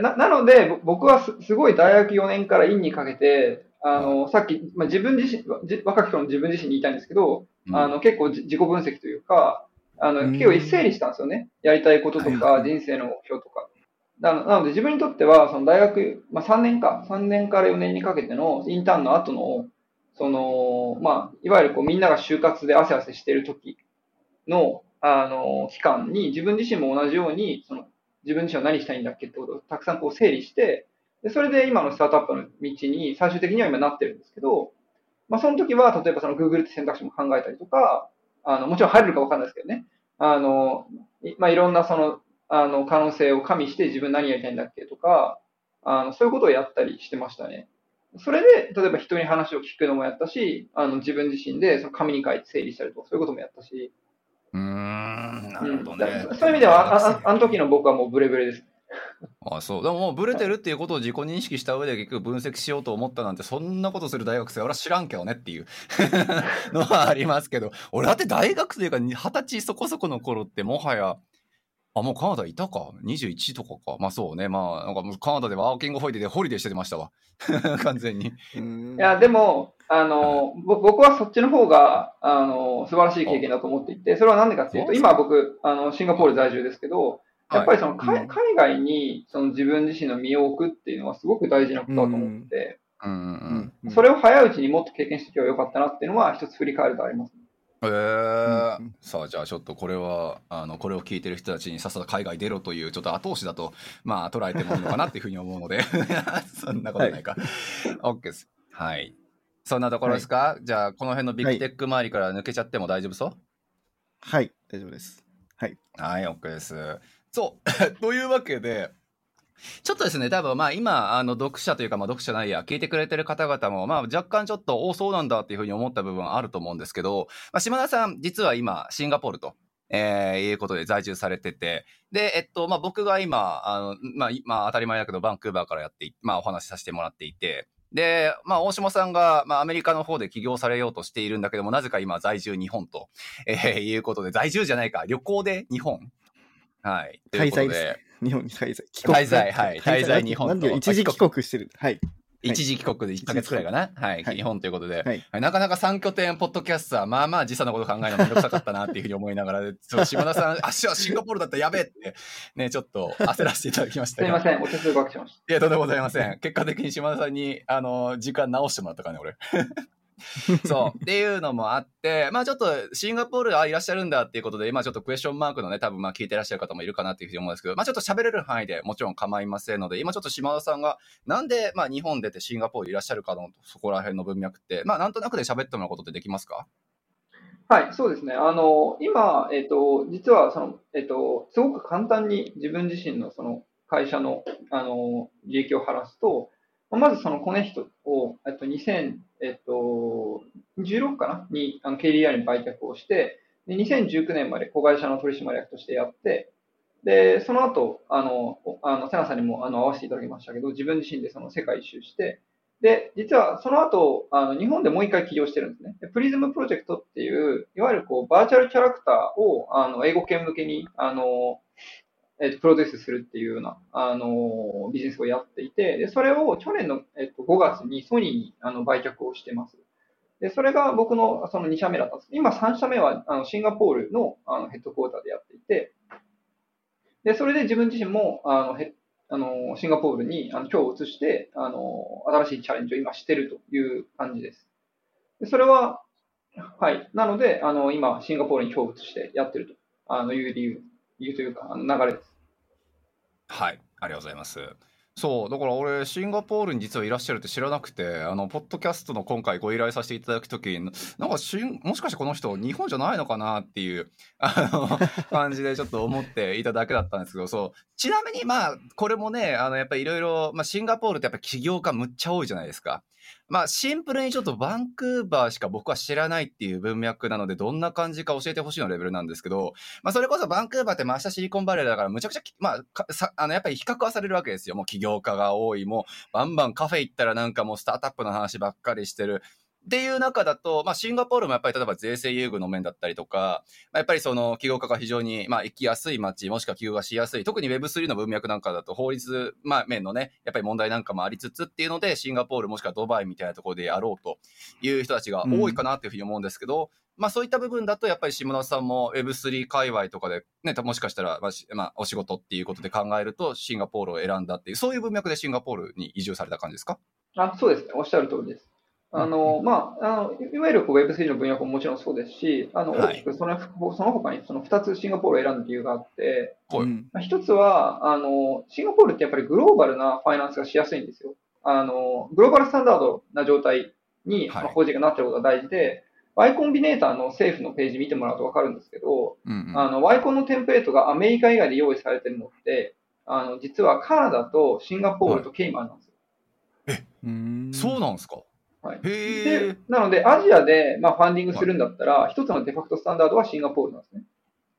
ななので、ぼ僕はすすごい大学4年から院にかけて、あの、さっき、まあ、自分自身、じ若き頃の自分自身に言いたいんですけど、うんあの、結構じ自己分析というか、あの、うん結構整理したんですよね。やりたいこととか、人生の目標とか。なのなので、自分にとっては、その大学、まあ、3年か、3年から4年にかけてのインターンの後の、その、まあ、いわゆるこう、みんなが就活で汗汗してる時の、あの、期間に、自分自身も同じように、その、自分自身は何したいんだっけってことをたくさんこう整理して、でそれで今のスタートアップの道に最終的には今なってるんですけど、まあ、その時は、例えばその Google って選択肢も考えたりとか、あの、もちろん入れるかわかんないですけどね、あの、まあ、いろんなその、あの、可能性を加味して自分何やりたいんだっけとか、あの、そういうことをやったりしてましたね。それで、例えば人に話を聞くのもやったし、あの、自分自身でその紙に書いて整理したりとか、そういうこともやったし、うーん、なるほどうんね。そういう意味では、あああの時の僕はもうブレブレです。あそう。でももうブレてるっていうことを自己認識した上で結局分析しようと思ったなんて、そんなことする大学生、俺は知らんけどねっていう のはありますけど、俺だって大学というか二十歳そこそこの頃ってもはや、あ、もうカナダいたか ?21 とかか。まあそうね。まあ、なんかもうカナダでワーキングホイデーでホリデーしてましたわ。完全に。うんいや、でも、あの、ぼ僕はそっちの方が、あの、素晴らしい経験だと思っていて、それはなんでかっていうと、今僕、あの、シンガポール在住ですけど、やっぱりその、はい海海外にその自分自身の身を置くっていうのはすごく大事なことだと思ってて、うんうんうん。それを早いうちにもっと経験しておけばよかったなっていうのは一つ振り返るとあります。えー。うん。さあじゃあちょっとこれはあのこれを聞いてる人たちにさっさと海外出ろというちょっと後押しだとまあ捉えてもいいのかなっていうふうに思うので。そんなことないか、OK ですはい。そんなところですか、じゃあこの辺のビッグテック周りから抜けちゃっても大丈夫そう？はい、大丈夫です。はい、OK です。そう。というわけで、ちょっとですね、多分まあ今、あの、読者というか、まあ読者ないや、聞いてくれてる方々も、まあ若干ちょっと、おそうなんだっていうふうに思った部分あると思うんですけど、まあ島田さん、実は今、シンガポールと、えーいうことで在住されてて、で、えっと、まあ僕が今、あの、まあ、まあ当たり前だけど、バンクーバーからやって、まあお話しさせてもらっていて、で、まあ、大島さんが、まあ、アメリカの方で起業されようとしているんだけども、なぜか今、在住日本と、えーいうことで、在住じゃないか、旅行で日本。はい。ということ滞在ですで、日本に滞在。帰滞在はい滞在日本と一時帰国してる？はい。一時帰国で1ヶ月くらいかな。はい。はい日本ということで、はい。はいなかなか3拠点ポッドキャストは、まあまあ時差のこと考えるのめんどくさかったなっていうふうに思いながら、そう島田さん、足はシンガポールだったらやべえって、ね、ちょっと焦らせていただきましたが。すみません、お手数おかけしましいや、とんでもございません。結果的に島田さんに、あの、時間直してもらったからね、俺。そう。っていうのもあって、まあちょっとシンガポール、あ、いらっしゃるんだっていうことで、今ちょっとクエスチョンマークのね、多分まあ聞いてらっしゃる方もいるかなっていうふうに思うんですけど、まあちょっと喋れる範囲でもちろん構いませんので、今ちょっと島田さんがなんでまあ日本出てシンガポールいらっしゃるかのそこら辺の文脈って、まあなんとなくで喋ってもらうことってできますか？た。はい、そうですね。あの、今、えっ、と、実は、その、えっ、と、すごく簡単に自分自身のその会社の、あの、利益を晴らすと、まずそのコネヒトを、えっと、2000、えっと、16かな？に、あの、KDR に売却をして、で、2019年まで子会社の取締役としてやって、で、その後、あの、あの、セナさんにも、あの、会わせていただきましたけど、自分自身でその世界一周して、で、実はその後、あの、日本でもう一回起業してるんですね。プリズムプロジェクトっていう、いわゆるこう、バーチャルキャラクターを、あの、英語圏向けに、あの、えっと、プロデュースするっていうような、あの、ビジネスをやっていて、で、それを去年の、えっと、5月にソニーに、あの、売却をしてます。で、それが僕のその2社目だったんです。今3社目は、あの、シンガポールの、あの、ヘッドクォーターでやっていて、で、それで自分自身も、あの、ヘあの、シンガポールに、あの、今日移して、あの、新しいチャレンジを今してるという感じです。でそれは、はい。なので、あの、今、シンガポールに今日移してやってると、あの、いう理由、理由というか、あの流れです。はい、ありがとうございます。そう、だから俺、シンガポールに実はいらっしゃるって知らなくて、あの、ポッドキャストの今回ご依頼させていただくときに、なんかしん、もしかしてこの人、日本じゃないのかなっていう、あの、感じでちょっと思っていただけだったんですけど、そう。ちなみに、まあ、これもね、あの、やっぱりいろいろ、まあ、シンガポールってやっぱ起業家むっちゃ多いじゃないですか。まあ、シンプルにちょっとバンクーバーしか僕は知らないっていう文脈なので、どんな感じか教えてほしいのレベルなんですけど、まあ、それこそバンクーバーって真下シリコンバレーだから、むちゃくちゃ、まあ、さあの、やっぱり比較はされるわけですよ。もう起業家が多い、もう、バンバンカフェ行ったらなんかもうスタートアップの話ばっかりしてる。っていう中だと、まあ、シンガポールもやっぱり例えば税制優遇の面だったりとか、まあ、やっぱりその起業家が非常に、まあ、行きやすい街、もしくは起業がしやすい、特に Web3 の文脈なんかだと法律、まあ、面のね、やっぱり問題なんかもありつつっていうので、シンガポールもしくはドバイみたいなところでやろうという人たちが多いかなっていうふうに思うんですけど、まあそういった部分だと、やっぱり下田さんも Web3 界隈とかで、ね、もしかしたら、まあ、まあ、お仕事っていうことで考えると、シンガポールを選んだっていう、そういう文脈でシンガポールに移住された感じですか？あそうですね。おっしゃる通りです。あの、まあ、あの、いわゆるこう Web3 の分野ももちろんそうですし、あの、はい大きくその、その他にその2つシンガポールを選んだ理由があって、はいうんまあ一つは、あの、シンガポールってやっぱりグローバルなファイナンスがしやすいんですよ。あの、グローバルスタンダードな状態に、はいまあ法人がなってることが大事で、Y コンビネーターの政府のページ見てもらうとわかるんですけど、うんうん。あの、Y コンのテンプレートがアメリカ以外で用意されてるのって、あの、実はカナダとシンガポールとケイマンなんですよ。うんそうなんですか？はい。へでえ。、なので、アジアで、まあ、ファンディングするんだったら、一つのデファクトスタンダードはシンガポールなんですね。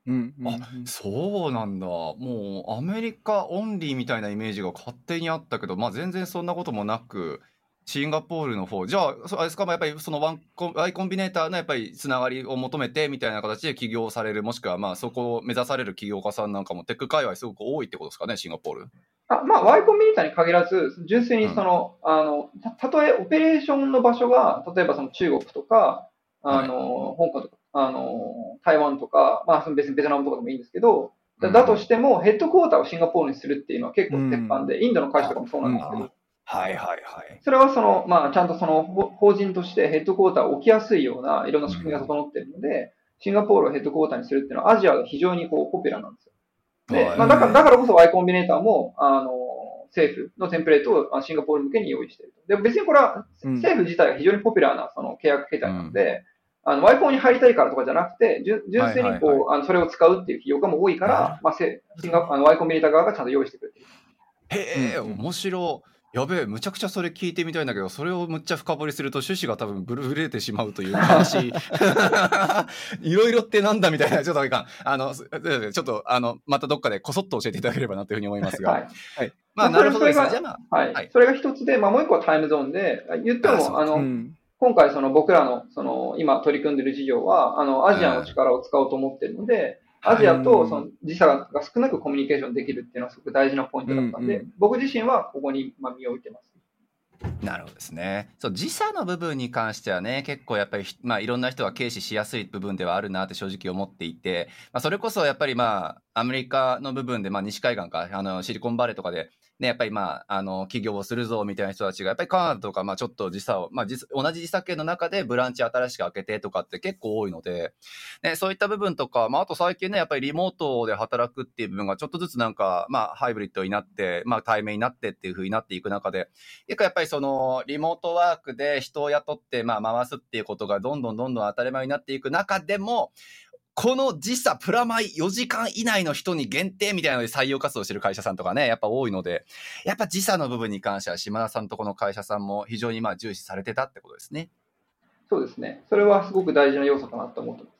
うんうんあそうなんだ。もうアメリカオンリーみたいなイメージが勝手にあったけど、まあ全然そんなこともなく、シンガポールの方、じゃあ、あれですか、まあやっぱりそのワンコン、ワイコンビネーターのやっぱりつながりを求めてみたいな形で起業される、もしくはまあそこを目指される起業家さんなんかもテック界隈すごく多いってことですかね、シンガポール。あまあ、Y コンビネーターに限らず、純粋にその、あの、たたとえオペレーションの場所が、例えばその中国とか、あの、香港とか、あの、台湾とか、まあ、その別にベトナムとかでもいいんですけど、だだとしても、ヘッドクォーターをシンガポールにするっていうのは結構鉄板で、インドの会社とかもそうなんですけど、はいはいはい。それはその、まあ、ちゃんとそのほ法人としてヘッドクォーターを置きやすいようないろんな仕組みが整っているので、シンガポールをヘッドクォーターにするっていうのはアジアが非常にこうポピュラーなんですよ。で、はいまあ、だから、だからこそ Y コンビネーターも、あの、政府のテンプレートをあシンガポール向けに用意していると。で、別にこれはうん政府自体が非常にポピュラーなその契約形態なので、あの、Y コンに入りたいからとかじゃなくて、純純粋にこう、はいはいあのそれを使うっていう企業家も多いから、まあ、せシンガあの Y コンビネーター側がちゃんと用意してくれている。へえ、うんうん面白い。やべえ、むちゃくちゃそれ聞いてみたいんだけど、それをむっちゃ深掘りすると趣旨が多分ブルブレてしまうという悲しい。いろいろってなんだみたいな、ちょっといかん。あの、すちょっと、あの、またどっかでこそっと教えていただければなというふうに思いますが。はい。まあ、まあなるほどですね。それがじゃあまあ、はい。はいそれが一つで、まあ、もう一個はタイムゾーンで、言っても、あの、うん今回その僕らの、その、今取り組んでる事業は、あの、アジアの力を使おうと思ってるので、アジアとその時差が少なくコミュニケーションできるっていうのはすごく大事なポイントだったんで、うんう僕自身はここにまあ身を置いてます。なるほどですね。そう、時差の部分に関してはね、結構やっぱり、まあ、いろんな人が軽視しやすい部分ではあるなって正直思っていて、まあ、それこそやっぱりまあ、アメリカの部分で、まあ、西海岸か、あの、シリコンバレーとかで、ね、やっぱりまあ、あの、起業をするぞみたいな人たちが、やっぱりカナダとか、まあちょっと時差を、まあ同じ時差圏の中でブランチ新しく開けてとかって結構多いので、ね、そういった部分とか、まああと最近ね、やっぱりリモートで働くっていう部分がちょっとずつなんか、まあハイブリッドになって、まあ対面になってっていう風になっていく中で、結構やっぱりその、リモートワークで人を雇って、まあ回すっていうことがどんどんどんどん当たり前になっていく中でも、この時差プラマイ4時間以内の人に限定みたいなので採用活動してる会社さんとかね、やっぱ多いので、やっぱ時差の部分に関しては島田さんとこの会社さんも非常にまあ重視されてたってことですね。そうですね。それはすごく大事な要素かなと思ってます。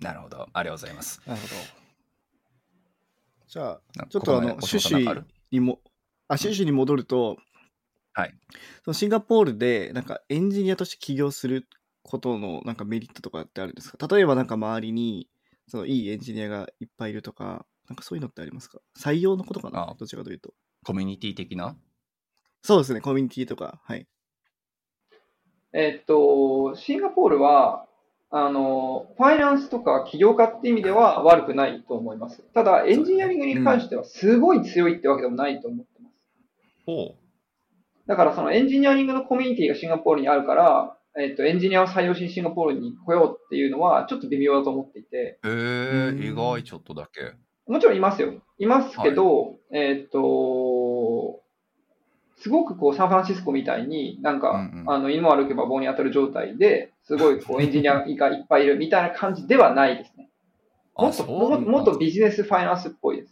なるほど。ありがとうございます。なるほど。じゃあ、なちょっとあの、趣旨るにも、あ、趣旨に戻ると、はい。そのシンガポールで、なんかエンジニアとして起業することのなんかメリットとかってあるんですか？例えばなんか周りに、そのいいエンジニアがいっぱいいるとか、なんかそういうのってありますか？採用のことかあなどちらかというと。コミュニティ的な？そうですね、コミュニティとか。はい。えっと、シンガポールは、あの、ファイナンスとか起業家って意味では悪くないと思います。ただ、エンジニアリングに関してはすごい強いってわけでもないと思ってます。ほだから、そのエンジニアリングのコミュニティがシンガポールにあるから、えっと、エンジニアを採用しにシンガポールに来ようっていうのはちょっと微妙だと思っていて、う。へえうん意外ちょっとだけ。もちろんいますよ。いますけど、えっと、すごくこうサンフランシスコみたいになんか、うんうんあの犬も歩けば棒に当たる状態ですごいこうエンジニアがいっぱいいるみたいな感じではないですね。もっともっとビジネスファイナンスっぽいです。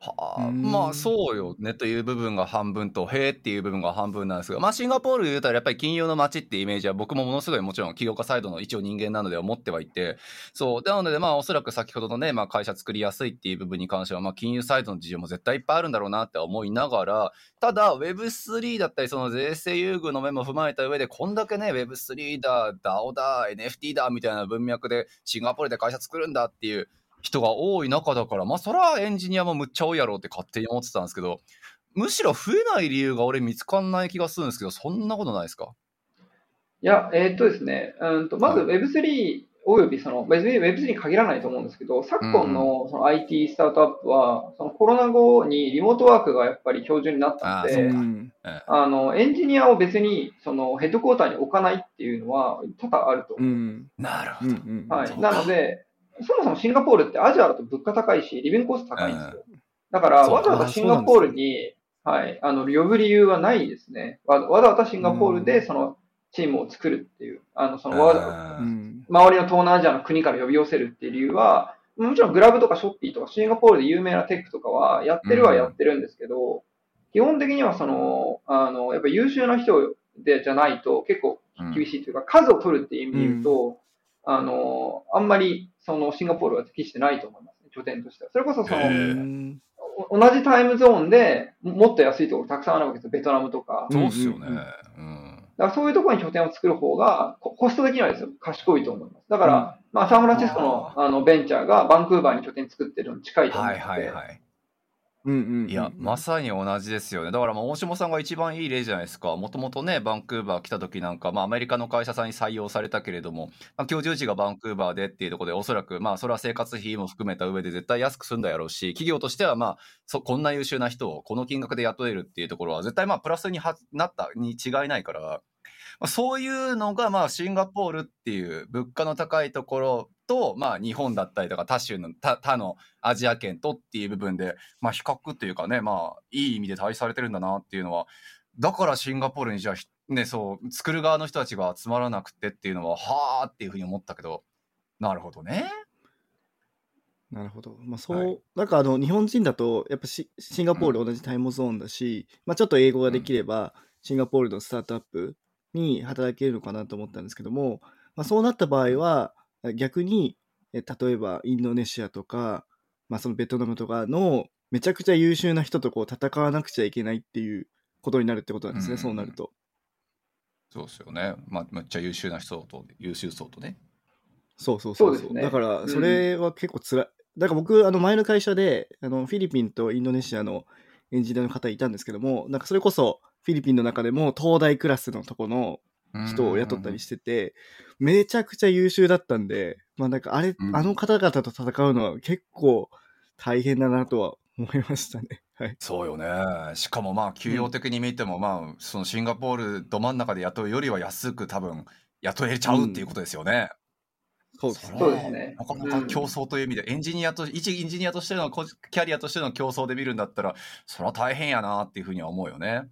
はあ、うん。まあそうよねという部分が半分とへえっていう部分が半分なんですがまあシンガポールで言うたらやっぱり金融の街っていうイメージは僕もものすごいもちろん起業家サイドの一応人間なので思ってはいてそう。なのでまあおそらく先ほどのね、まあ、会社作りやすいっていう部分に関してはまあ金融サイドの事情も絶対いっぱいあるんだろうなって思いながらただ Web3 だったりその税制優遇の面も踏まえた上でこんだけね Web3 だ DAO だ NFT だみたいな文脈でシンガポールで会社作るんだっていう人が多い中だから、まあ、そらエンジニアもむっちゃ多いやろうって勝手に思ってたんですけど、むしろ増えない理由が俺見つかんない気がするんですけど、そんなことないですか？いや、えーっとですね、うんとまずは Web3 およびその、別に Web3 に限らないと思うんですけど、昨今のその IT スタートアップは、そのコロナ後にリモートワークがやっぱり標準になったので、あの、エンジニアを別に、その、ヘッドクォーターに置かないっていうのは、多々あるとう。ん。なるほど。はい。なので、そもそもシンガポールってアジアだと物価高いし、リビングコスト高いんですよ。だから、わざわざシンガポールに、はい、あの、呼ぶ理由はないですね。わわざわざシンガポールで、その、チームを作るっていう、あの、その、わざ。周りの東南アジアの国から呼び寄せるっていう理由は、もちろんグラブとかショッピーとかシンガポールで有名なテックとかはやってるはやってるんですけど、基本的にはその、あの、やっぱ優秀な人でじゃないと結構厳しいというか、数を取るっていう意味で言うと、あの、あんまりそのシンガポールは適してないと思いますね、拠点としては。それこそその、同じタイムゾーンでもっと安いところたくさんあるわけですよ、ベトナムとか。そうっすよね。うんうんうん。だからそういうところに拠点を作る方が、ココスト的にはですよ、賢いと思います。だから、まあ、サンフランシスコのあのベンチャーがバンクーバーに拠点作ってるのに近いと思うはいので、はいはい。うんうん。いや、まさに同じですよね。だから、まあ、大下さんが一番いい例じゃないですか。もともとね、バンクーバー来た時なんか、まあ、アメリカの会社さんに採用されたけれども、まあ、居住地がバンクーバーでっていうところで、おそらく、まあ、それは生活費も含めた上で絶対安く済んだやろうし、企業としては、まあ、そこんな優秀な人をこの金額で雇えるっていうところは、絶対、まあ、プラスにはなったに違いないから、まあ、そういうのが、まあ、シンガポールっていう物価の高いところと、まあ、日本だったりとか、他州の、他他のアジア圏とっていう部分で、まあ、比較っていうかね、まあ、いい意味で対比されてるんだなっていうのは、だからシンガポールにじゃあひ、ね、そう、作る側の人たちが集まらなくてっていうのは、はあっていうふうに思ったけど、なるほどね。なるほど。まあそう、はいなんかあの日本人だとやっぱシシンガポール同じタイムゾーンだし、まあちょっと英語ができれば、シンガポールのスタートアップに働けるのかなと思ったんですけども、まあそうなった場合は逆にえ例えばインドネシアとか、まあそのベトナムとかのめちゃくちゃ優秀な人とこう戦わなくちゃいけないっていうことになるってことなんですね、うんそうなると。そうですよね。まあ、めっちゃ優秀な人と、優秀そうとね。そうそうそうそうですねだからうんそれは結構つらい。だから僕あの前の会社であのフィリピンとインドネシアのエンジニアの方いたんですけどもなんかそれこそフィリピンの中でも東大クラスのとこの人を雇ったりしてて、めちゃくちゃ優秀だったんで、まあなんかあれ、うんあの方々と戦うのは結構大変だなとは思いましたね。はい。そうよね。しかもまあ、給与的に見ても、まあ、そのシンガポールど真ん中で雇うよりは安く多分雇えちゃうっていうことですよね。そうですね。そうですねなかなか競争という意味で、エンジニアと、一エンジニアとしての、こキャリアとしての競争で見るんだったら、それは大変やなっていうふうには思うよね。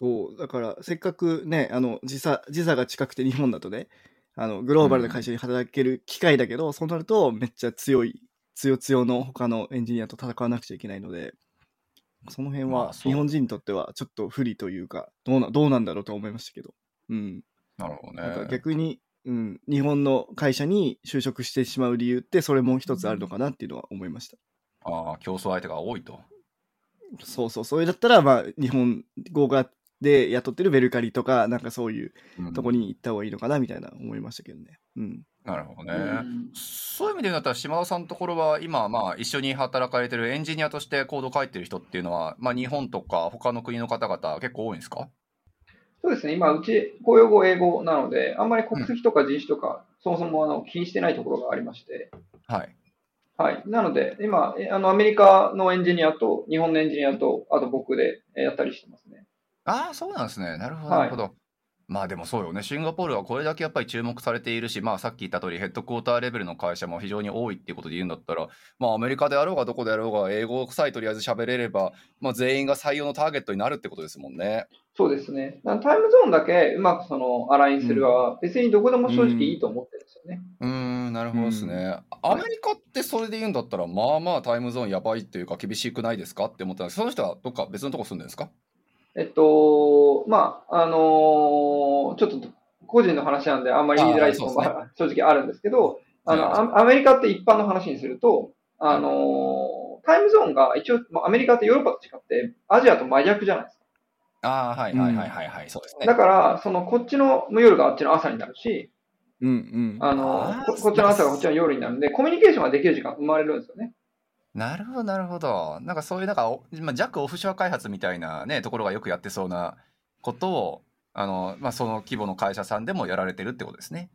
そう、だから、せっかくね、あの、時差、時差が近くて日本だとね、あの、グローバルな会社に働ける機会だけど、そうなると、めっちゃ強い、強強の他のエンジニアと戦わなくちゃいけないので、その辺は、まあそう日本人にとってはちょっと不利というか、どうな、どうなんだろうと思いましたけど。うん。なるほどなんかね。逆に、うん、日本の会社に就職してしまう理由って、それも一つあるのかなっていうのは思いました。ああ、競争相手が多いと。そうそう、それだったら、まあ、日本語がで雇ってるベルカリとか、なんかそういううんとこに行った方がいいのかなみたいな思いましたけどね。うん。なるほどね。うんそういう意味で言うんだったら、島田さんのところは、今、まあ、一緒に働かれてるエンジニアとしてコード書いてる人っていうのは、まあ、日本とか他の国の方々結構多いんですか？そうですね、今、うち、公用語、英語なので、あんまり国籍とか人種とか、そもそもあの気にしてないところがありまして、はい。はい。なので、今、えあのアメリカのエンジニアと、日本のエンジニアと、あと僕でえやったりしてますね。ああ、そうなんですね。なるほど、はいなるほど。まあでもそうよね。シンガポールはこれだけやっぱり注目されているし、まあさっき言った通りヘッドクォーターレベルの会社も非常に多いっていうことで言うんだったら、まあアメリカであろうがどこであろうが英語さえとりあえず喋れれば、まあ全員が採用のターゲットになるってことですもんね。そうですね。タイムゾーンだけうまくそのアラインするは、別にどこでも正直いいと思ってるんですよね。うーん、なるほどですね。アメリカってそれで言うんだったら、まあまあタイムゾーンやばいっていうか厳しくないですかって思ったんですその人はどっか別のとこ住んでるんですか？えっと、まあ、あのーちょっと個人の話なんであんまり言いづらいところが正直あるんですけど、あの、はアアメリカって一般の話にすると、あのータイムゾーンが一応、まあアメリカってヨーロッパと違って、アジアと真逆じゃないですか。ああ、はいはいはいはいはい、そうですね。だから、その、こっちの夜があっちの朝になるし、うんうん。あのここっちの朝がこっちの夜になるんで、コミュニケーションができる時間生まれるんですよね。なるほど、なるほど。なんかそういう、なんか、おまあ、弱オフショア開発みたいなね、ところがよくやってそうなことを、あの、まあ、その規模の会社さんでもやられてるってことですね。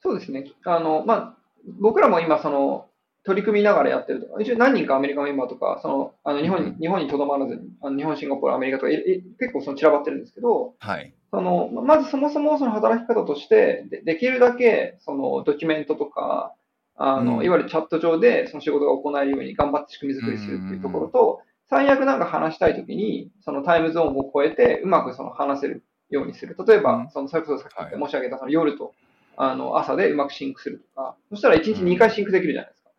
そうですね。あの、まあ、僕らも今、その、取り組みながらやってるとか、一応何人かアメリカメンバーとか、その、あの、日本に、うん日本にとどまらずに、あの日本、シンガポール、アメリカとか、結構その散らばってるんですけど、はい。その、ままずそもそもその働き方として、でできるだけ、その、ドキュメントとか、あの、うんいわゆるチャット上でその仕事が行えるように頑張って仕組み作りするっていうところと、最悪なんか話したいときに、そのタイムゾーンを超えて、うまくその話せるようにする。例えば、うんその、それこそさっきはい申し上げた、その夜と、あの、朝でうまくシンクするとか、そしたら1日2回シンクできるじゃないですか。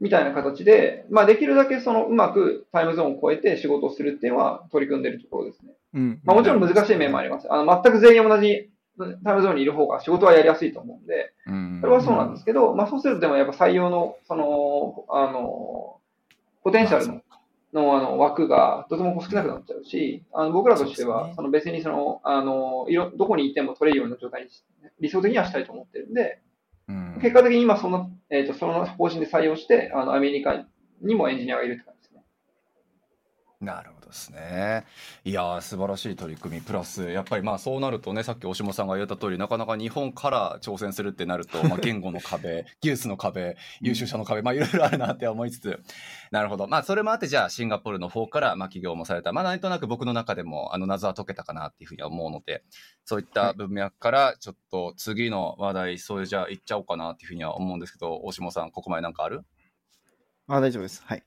みたいな形で、まあ、できるだけその、うまくタイムゾーンを超えて仕事をするっていうのは取り組んでるところですね。うん。まあ、もちろん難しい面もあります。あの、全く全員同じタイムゾーンにいる方が仕事はやりやすいと思うんで、うん。それはそうなんですけど、まあ、そうするとでもやっぱ採用の、その、あの、ポテンシャルののあの枠がとても少なくなっちゃうし、あの僕らとしては、その別にその、あの、いろ、どこにいても取れるような状態にし理想的にはしたいと思ってるんで、うん。結果的に今その、えっ、と、その方針で採用して、あの、アメリカにもエンジニアがいるって。なるほどですね。いやー、素晴らしい取り組み。プラス、やっぱりまあそうなるとね、さっき大下さんが言った通り、なかなか日本から挑戦するってなると、まあ言語の壁、技術の壁、優秀者の壁、まあいろいろあるなって思いつつ、なるほど。まあそれもあって、じゃあシンガポールの方から、まあ起業もされた。まあなんとなく僕の中でも、あの謎は解けたかなっていうふうには思うので、そういった文脈から、ちょっと次の話題、それじゃあ行っちゃおうかなっていうふうには思うんですけど、大下さん、ここまでなんかある？あ、大丈夫です。はい。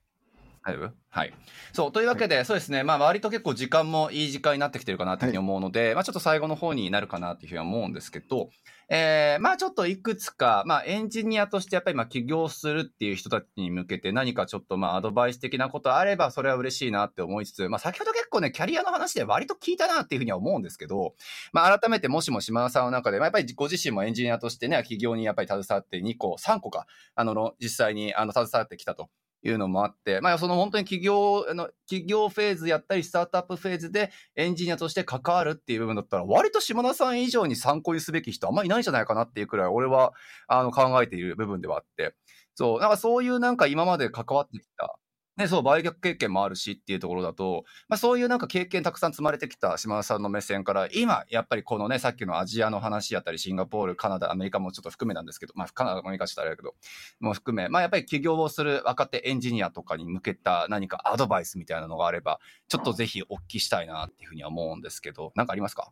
大丈夫はい。そう、というわけで、そうですね、まあ、割と結構時間もいい時間になってきてるかなというふうに思うので、まあ、ちょっと最後の方になるかなというふうには思うんですけど、えー、まあ、ちょっといくつか、まあ、エンジニアとしてやっぱり、まあ、起業するっていう人たちに向けて何かちょっと、まあ、アドバイス的なことあれば、それは嬉しいなって思いつつ、まあ、先ほど結構ね、キャリアの話で割と聞いたなっていうふうには思うんですけど、まあ、改めてもしも島田さんの中で、まあ、やっぱりご自身もエンジニアとしてね、起業にやっぱり携わって2個、3個か、あの、実際に、あの、携わってきたと。いうのもあって、まあ、その本当に企業、あの、企業フェーズやったり、スタートアップフェーズでエンジニアとして関わるっていう部分だったら、割と島田さん以上に参考にすべき人あんまりいないんじゃないかなっていうくらい、俺は、あの、考えている部分ではあって、そう、なんかそういうなんか今まで関わってきた、ね、そう、売却経験もあるしっていうところだと、まあそういうなんか経験たくさん積まれてきた島田さんの目線から、今、やっぱりこのね、さっきのアジアの話やったり、シンガポール、カナダ、アメリカもちょっと含めなんですけど、まあカナダ、アメリカちょっとあれだけど、も含め、まあやっぱり起業をする若手エンジニアとかに向けた何かアドバイスみたいなのがあれば、ちょっとぜひお聞きしたいなっていうふうには思うんですけど、なんかありますか？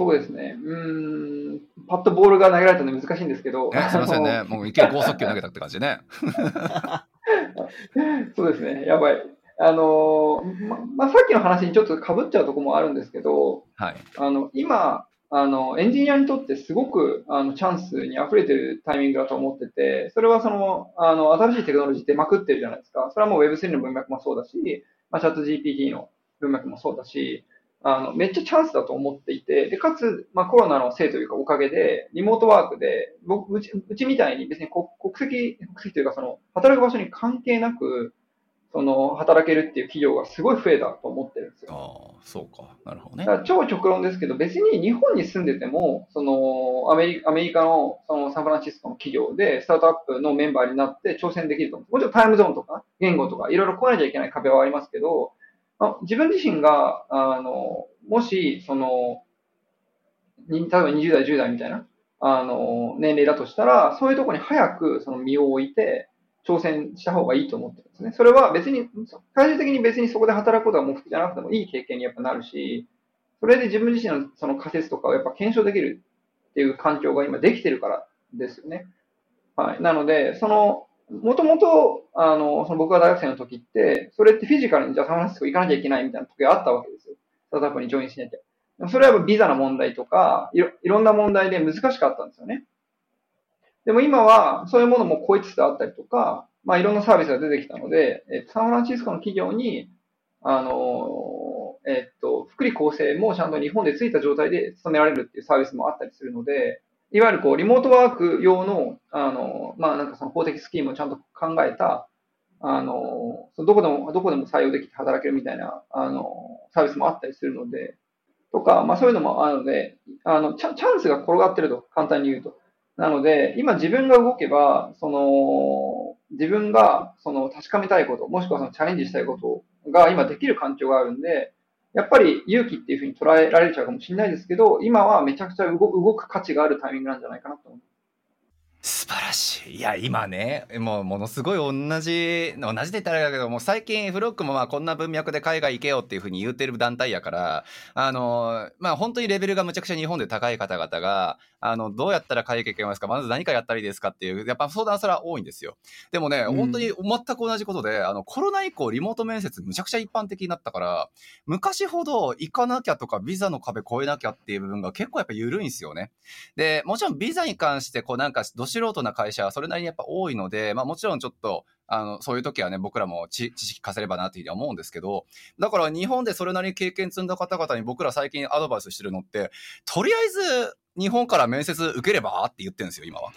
そうですね。うーん、パッとボールが投げられたので難しいんですけど。ね、すいませんね。もういきなり剛速球投げたって感じでね。そうですね。やばい。あのま、まあ、さっきの話にちょっと被っちゃうところもあるんですけど、はい。あの、今、あの、エンジニアにとってすごく、あの、チャンスに溢れてるタイミングだと思ってて、それはその、あの、新しいテクノロジー出まくってるじゃないですか。それはもう Web3 の文脈もそうだし、まあ、チャット GPT の文脈もそうだし、あの、めっちゃチャンスだと思っていて、で、かつ、まあ、コロナのせいというかおかげで、リモートワークで、僕、うち、うちみたいに別に国国籍、国籍というかその、働く場所に関係なく、その、働けるっていう企業がすごい増えたと思ってるんですよ。ああ、そうか。なるほどねだ。から超極論ですけど、別に日本に住んでても、そのアメリアメリカのそのサンフランシスコの企業でスタートアップのメンバーになって挑戦できると思う。もちろんタイムゾーンとか言語とかいろいろ超えなきゃいけない壁はありますけど、まあ、自分自身が、あの、もし、その、に例えば20代、10代みたいな、あの、年齢だとしたら、そういうところに早くその身を置いて、挑戦した方がいいと思ってるんですね。それは別に、最終的に別にそこで働くことが目的じゃなくてもいい経験にやっぱなるし、それで自分自身のその仮説とかをやっぱ検証できるっていう環境が今できてるからですよね。はい。なので、その、もともと、あの、その僕が大学生の時って、それってフィジカルにじゃあサンフランシスコ行かなきゃいけないみたいな時があったわけですよ。スタートアップにジョインしなきゃ。それはビザの問題とかいろ、いろんな問題で難しかったんですよね。でも今は、そういうものも超えつつあったりとか、まあいろんなサービスが出てきたので、えっと、サンフランシスコの企業に、あの、えっと、福利厚生もちゃんと日本でついた状態で勤められるっていうサービスもあったりするので、いわゆるこう、リモートワーク用の、あの、まあなんかその法的スキームをちゃんと考えた、あの、どこでも、どこでも採用できて働けるみたいな、あの、サービスもあったりするので、とか、まあそういうのもあるので、あの、チャチャンスが転がってると、簡単に言うと。なので、今自分が動けば、その、自分が、その、確かめたいこと、もしくはそのチャレンジしたいことが今できる環境があるんで、やっぱり勇気っていうふうに捉えられちゃうかもしれないですけど、今はめちゃくちゃ動く価値があるタイミングなんじゃないかなと思います。素晴らしい。いや、今ね、もうものすごい同じ、同じって言ったらだけど、もう最近フロックもまあこんな文脈で海外行けよっていうふうに言ってる団体やから、あの、まあ本当にレベルがむちゃくちゃ日本で高い方々が、あの、どうやったら海外行けますかまず何かやったらいいですかっていう、やっぱ相談それは多いんですよ。でもね、うん本当に全く同じことで、あの、コロナ以降リモート面接むちゃくちゃ一般的になったから、昔ほど行かなきゃとかビザの壁越えなきゃっていう部分が結構やっぱ緩いんですよね。で、もちろんビザに関して、こうなんか、ど素人な会社はそれなりにやっぱ多いので、まあもちろんちょっと、あの、そういう時はね、僕らも知識化せればなというふうに思うんですけど、だから日本でそれなりに経験積んだ方々に僕ら最近アドバイスしてるのって、とりあえず日本から面接受ければって言ってるんですよ、今は。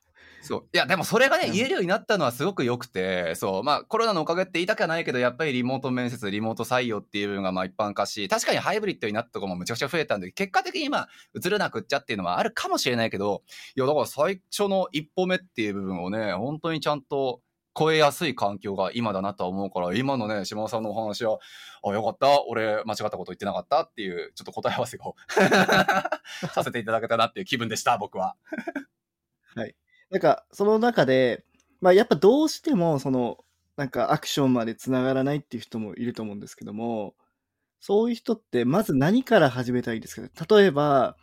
そう。いや、でもそれがね、うん言えるようになったのはすごく良くて、そう。まあ、コロナのおかげって言いたくはないけど、やっぱりリモート面接、リモート採用っていう部分がまあ一般化し、確かにハイブリッドになったところもむちゃくちゃ増えたんで、結果的に今、映れなくっちゃっていうのはあるかもしれないけど、いや、だから最初の一歩目っていう部分をね、本当にちゃんと超えやすい環境が今だなとは思うから、今のね、島田さんのお話は、あ、よかった、俺間違ったこと言ってなかったっていう、ちょっと答え合わせを させていただけたなっていう気分でした、僕は。なんか、その中で、まあ、やっぱどうしても、その、なんかアクションまでつながらないっていう人もいると思うんですけども、そういう人って、まず何から始めたらいいですかね？例えば、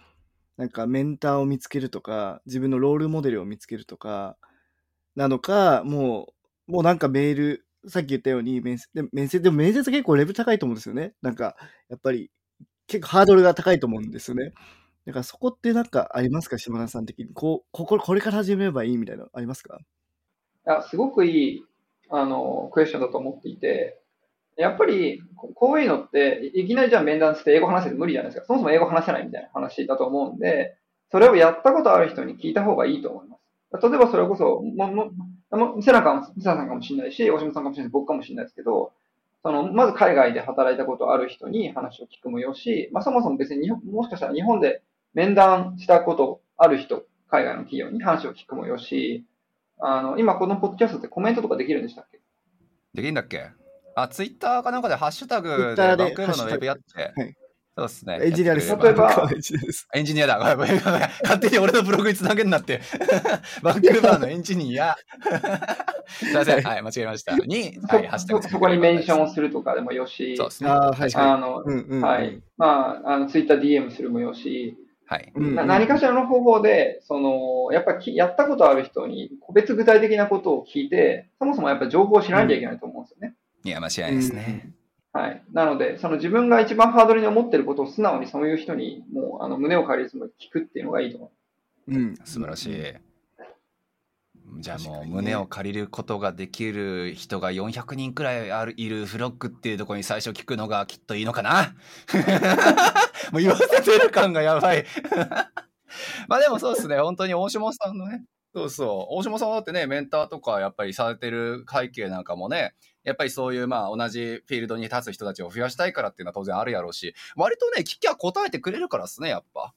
なんかメンターを見つけるとか、自分のロールモデルを見つけるとか、なのか、もう、もうなんかメール、さっき言ったように面接、で面接、でも面接結構レベル高いと思うんですよね。なんか、やっぱり、結構ハードルが高いと思うんですよね。だからそこってなんかありますか？島田さん的に。こう、ここ、これから始めればいいみたいなのありますか？あすごくいい、あの、クエスチョンだと思っていて、やっぱり、こういうのって、いきなりじゃあ面談して英語話せて無理じゃないですか。そもそも英語話せないみたいな話だと思うんで、それをやったことある人に聞いた方がいいと思います。例えばそれこそ、も、も、もセナかも、セナさんかもしれないし、大島さんかもしれないし、僕かもしれないですけど、その、まず海外で働いたことある人に話を聞くもよし、まあそもそも別に、もしかしたら日本で面談したことある人、海外の企業に話を聞くもよし、あの、今このポッドキャストってコメントとかできるんでしたっけ？できんだっけ？あ、ツイッターかなんかでハッシュタグでバンクーバーのウェブやって。はいそうですね。エンジニアです。例えばエンジニアだ。勝手に俺のブログにつなげんなって。バンクーバーのエンジニア。すいません。はい、間違えました。に、そはい、ハッシュタグそそこにメンションをすするとかでもよし、そうですね。ああ、はいあの、い。うんうんうん。はい。まあ、あの、ツイッター DM するもよし、はい。何かしらの方法で、その、やっぱきやったことある人に個別具体的なことを聞いて、そもそもやっぱ情報を知らなきゃいけないと思うんですよね。いや、間違いないですね。はい。なので、その自分が一番ハードルに思ってることを素直にそういう人に、もう、あの、胸を借りずに聞くっていうのがいいと思うん。素晴らしい。じゃあもう胸を借りることができる人が400人くらいあるいるフロックっていうところに最初聞くのがきっといいのかな。もう言わせてる感がやばい。まあでもそうですね、本当に大島さんのね、そうそう、大島さんだってね、メンターとかやっぱりされてる背景なんかもね、やっぱりそういうまあ同じフィールドに立つ人たちを増やしたいからっていうのは当然あるやろうし、割とね、聞きゃ答えてくれるからですね、やっぱ。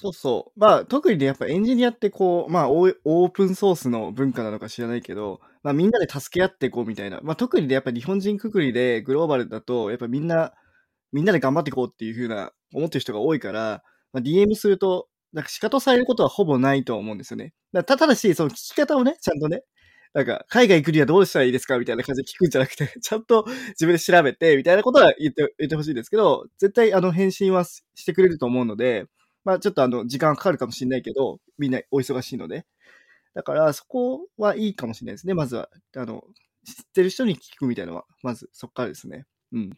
そうそう。まあ、特にね、やっぱエンジニアってこう、まあ、オープンソースの文化なのか知らないけど、まあ、みんなで助け合っていこうみたいな。まあ、特にね、やっぱ日本人くくりでグローバルだと、やっぱみんな、みんなで頑張っていこうっていうふうな、思ってる人が多いから、まあ、DM すると、なんか仕方されることはほぼないと思うんですよね。だただし、その聞き方をね、ちゃんとね、なんか、海外行くにはどうしたらいいですかみたいな感じで聞くんじゃなくて、ちゃんと自分で調べて、みたいなことは言って、言ってほしいですけど、絶対あの返信はしてくれると思うので、まあちょっとあの、時間かかるかもしれないけど、みんなお忙しいので。だから、そこはいいかもしれないですね。まずは、あの、知ってる人に聞くみたいなのは、まずそこからですね。うん。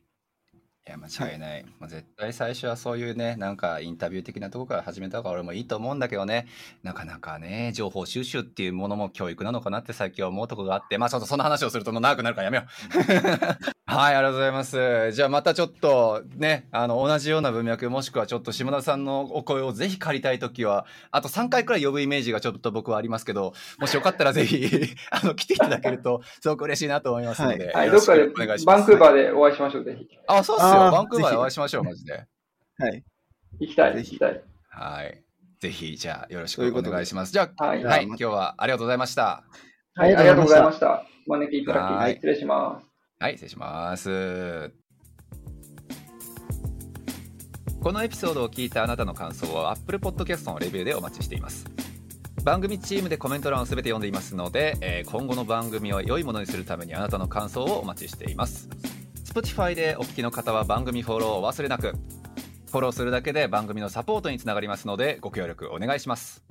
いや、間違いない。まあ、絶対最初はそういうね、なんかインタビュー的なところから始めた方が俺もいいと思うんだけどね、なかなかね、情報収集っていうものも教育なのかなって最近は思うところがあって、まあちょっとその話をするともう長くなるからやめよう。はい、ありがとうございます。じゃあまたちょっとね、あの、同じような文脈、もしくはちょっと下田さんのお声をぜひ借りたいときは、あと3回くらい呼ぶイメージがちょっと僕はありますけど、もしよかったらぜひ、あの、来ていただけると、すごく嬉しいなと思いますので、う。はい。よろしくどっかでお願いします。バンクーバーでお会いしましょう、ぜひ。あ、そうっすよ。バンクーバーでお会いしましょう、マジで。はい。行きたい、ぜひ行きたい。はい。ぜひ、じゃあ、よろしくおということで願いします。じゃあ、はい。今日はありがとうございました。はい、ありがとうございました。お招きいただはいき、失礼します。はい、失礼します。このエピソードを聞いたあなたの感想を Apple Podcast のレビューでお待ちしています。番組チームでコメント欄をすべて読んでいますので、えー今後の番組を良いものにするためにあなたの感想をお待ちしています。Spotify でお聞きの方は番組フォローをお忘れなく。フォローするだけで番組のサポートにつながりますのでご協力お願いします。